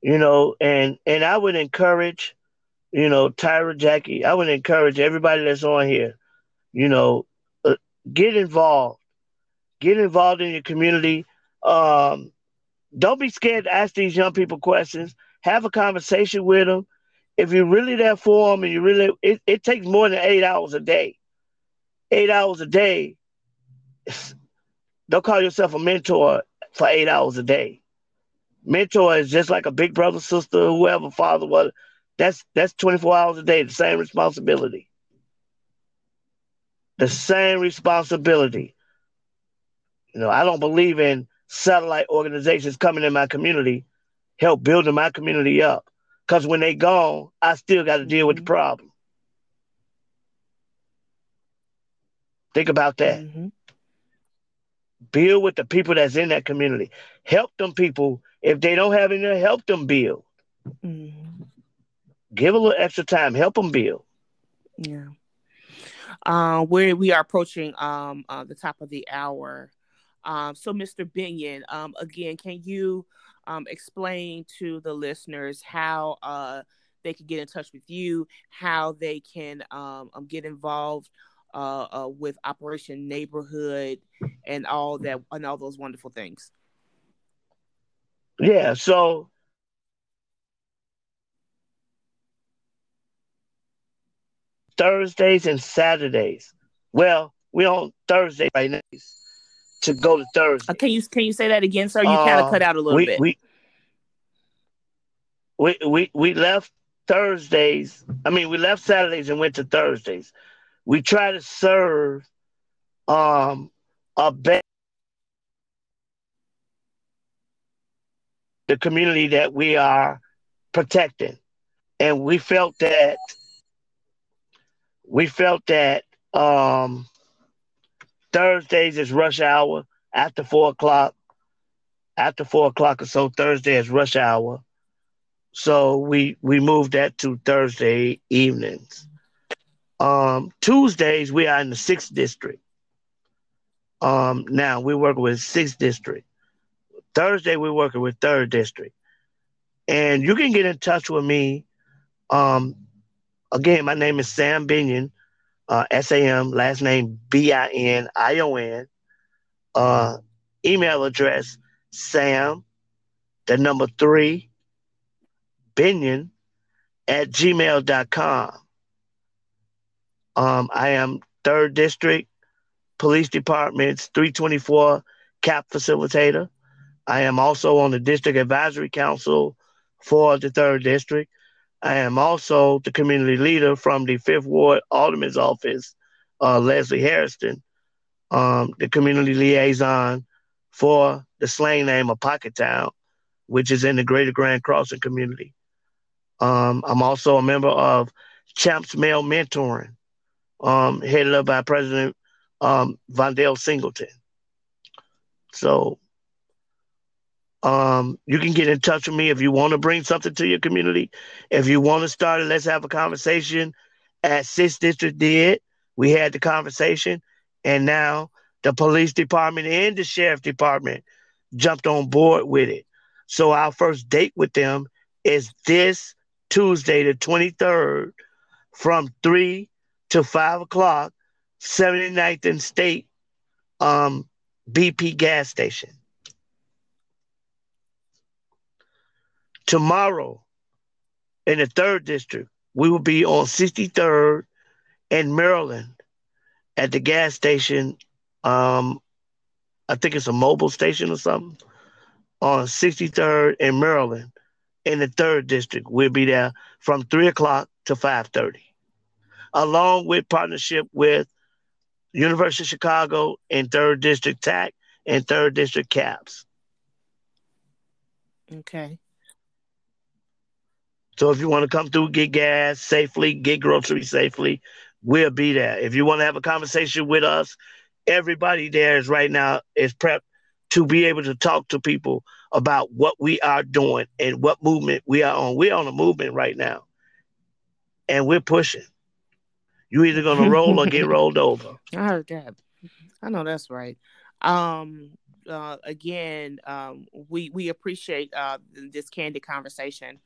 you know, and and I would encourage, you know, Tyra, Jackie. I would encourage everybody that's on here, you know, uh, get involved, get involved in your community. Um, don't be scared to ask these young people questions. Have a conversation with them if you're really there for them and you really, it, it takes more than eight hours a day. Eight hours a day. Don't call yourself a mentor for eight hours a day. Mentor is just like a big brother, sister, whoever, father, what. That's that's 24 hours a day, the same responsibility. The same responsibility. You know, I don't believe in satellite organizations coming in my community, help building my community up. Because when they gone, I still got to deal with the Mm-hmm. problem. Think about that. Mhm. Build with the people that's in that community. Help them people. If they don't have any, help them build. Mhm. Give a little extra time. Help them build. Yeah. Uh, where we are approaching um uh, the top of the hour. Um, so, Mr. Binion, um, again, can you um, explain to the listeners how uh, they can get in touch with you, how they can um, um, get involved uh, uh, with Operation Neighborhood, and all that, and all those wonderful things? Yeah. So Thursdays and Saturdays. Well, we on Thursday right now to go to Thursday. Uh, can you can you say that again, sir? You kind of Uh, cut out a little we, bit. We, we we we left Thursdays. I mean, we left Saturdays and went to Thursdays. We try to serve um a best the community that we are protecting, and we felt that we felt that um Thursdays is rush hour after four o'clock after four o'clock or so Thursday is rush hour. So we we moved that to Thursday evenings. Um, Tuesdays we are in the sixth district. Um, now we work with sixth district. Thursday we're working with third district, and you can get in touch with me. Um, again, my name is Sam Binion, uh, S A M, last name B I N I O N. Uh, email address Sam, the number three, Binion at gmail.com. Um, I am third district police department's 324 CAP facilitator. I am also on the district advisory council for the third district. I am also the community leader from the fifth ward alderman's office, uh, Leslie Hairston, um, the community liaison for the slang name of Pocket Town, which is in the Greater Grand Crossing community. Um, I'm also a member of Champs Male Mentoring, um, headed up by President um, Vondale Singleton. So um, you can get in touch with me if you want to bring something to your community. If you want to start it, let's have a conversation. As Sixth District did, we had the conversation, and now the police department and the sheriff department jumped on board with it. So our first date with them is this Tuesday, the 23rd, from 3 to 5 o'clock, 79th and State um, BP gas station. Tomorrow, in the 3rd District, we will be on 63rd in Maryland at the gas station. Um, I think it's a mobile station or something on 63rd in Maryland in the 3rd District. We'll be there from 3 o'clock to 5.30, along with partnership with University of Chicago and 3rd District TAC and 3rd District CAPS. Okay. So if you want to come through, get gas safely, get groceries safely, we'll be there. If you want to have a conversation with us, everybody there is right now is prepped to be able to talk to people about what we are doing and what movement we are on. We're on a movement right now. And we're pushing. You either gonna roll or get rolled over. I heard that. I know that's right. Um, uh, again, um, we we appreciate uh, this candid conversation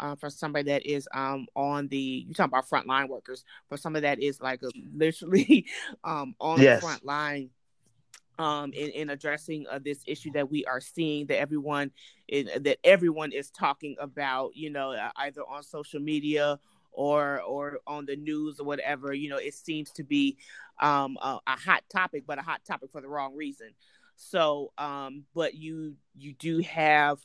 uh, for somebody that is um, on the you talking about frontline workers for somebody that is like a, literally um, on Yes. the front line um, in, in addressing uh, this issue that we are seeing that everyone in, that everyone is talking about. You know, uh, either on social media or or on the news or whatever. You know, it seems to be um, a, a hot topic, but a hot topic for the wrong reason. So, um, but you you do have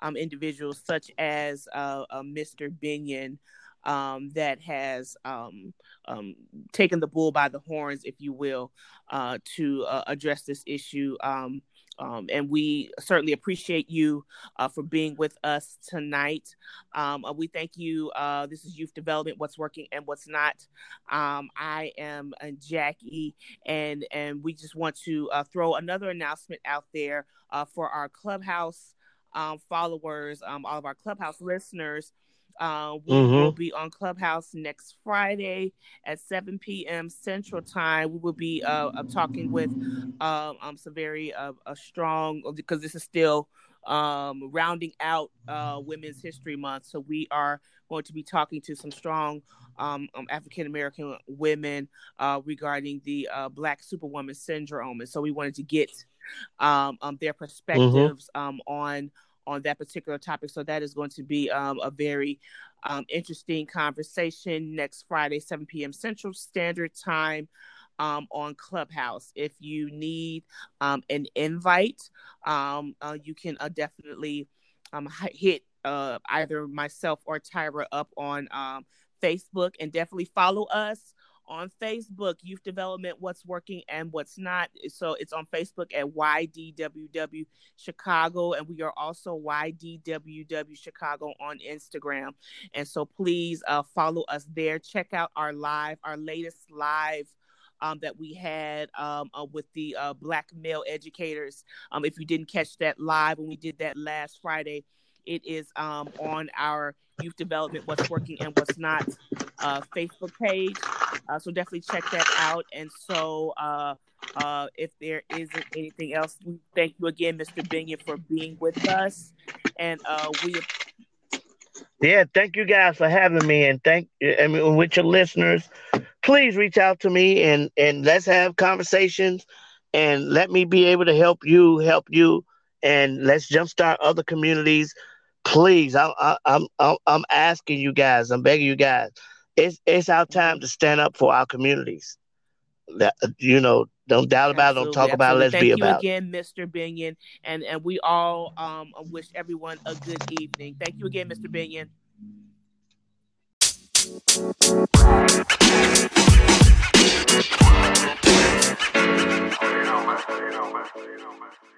um, individuals such as uh, uh, Mr. Binion um, that has um, um, taken the bull by the horns, if you will, uh, to uh, address this issue um, Um, and we certainly appreciate you uh, for being with us tonight. Um, uh, we thank you. Uh, this is Youth Development: What's Working and What's Not. Um, I am uh, Jackie, and and we just want to uh, throw another announcement out there uh, for our clubhouse um, followers, um, all of our clubhouse listeners. Uh, we mm-hmm. will be on Clubhouse next Friday at 7 p.m. Central Time. We will be uh, uh talking with uh, um, some very uh, strong, because this is still um, rounding out uh, Women's History Month. So we are going to be talking to some strong um, um, African American women uh, regarding the uh, Black Superwoman syndrome, and so we wanted to get um, um their mm-hmm. perspectives mm-hmm. on on that particular topic. So that is going to be um, a very um, interesting conversation next Friday, 7 p.m. Central Standard Time. Um, on Clubhouse. If you need um, an invite, um, uh, you can uh, definitely um, hit uh, either myself or Tyra up on um, Facebook and definitely follow us on Facebook, Youth Development, What's Working and What's Not. So it's on Facebook at YDWW Chicago, and we are also YDWW Chicago on Instagram. And so please uh, follow us there. Check out our live, our latest live. Um, that we had um, uh, with the uh, Black male educators. Um, if you didn't catch that live when we did that last Friday, it is um, on our youth development, what's working and what's not uh, Facebook page. Uh, so definitely check that out. And so uh, uh, if there isn't anything else, we thank you again, Mr. Binion, for being with us. And uh, we yeah, thank you guys for having me, and thank mean with your listeners. Please reach out to me and and let's have conversations, and let me be able to help you, help you, and let's jumpstart other communities please, I, I, I'm I'm I'm asking you guys, I'm begging you guys. It's it's our time to stand up for our communities. That you know, don't doubt about it, don't talk about it. Let's Thank be you about again, Mr. Binion, and and we all um wish everyone a good evening. Thank you again, Mr. Binion. You know, man. You know, man. You know, man.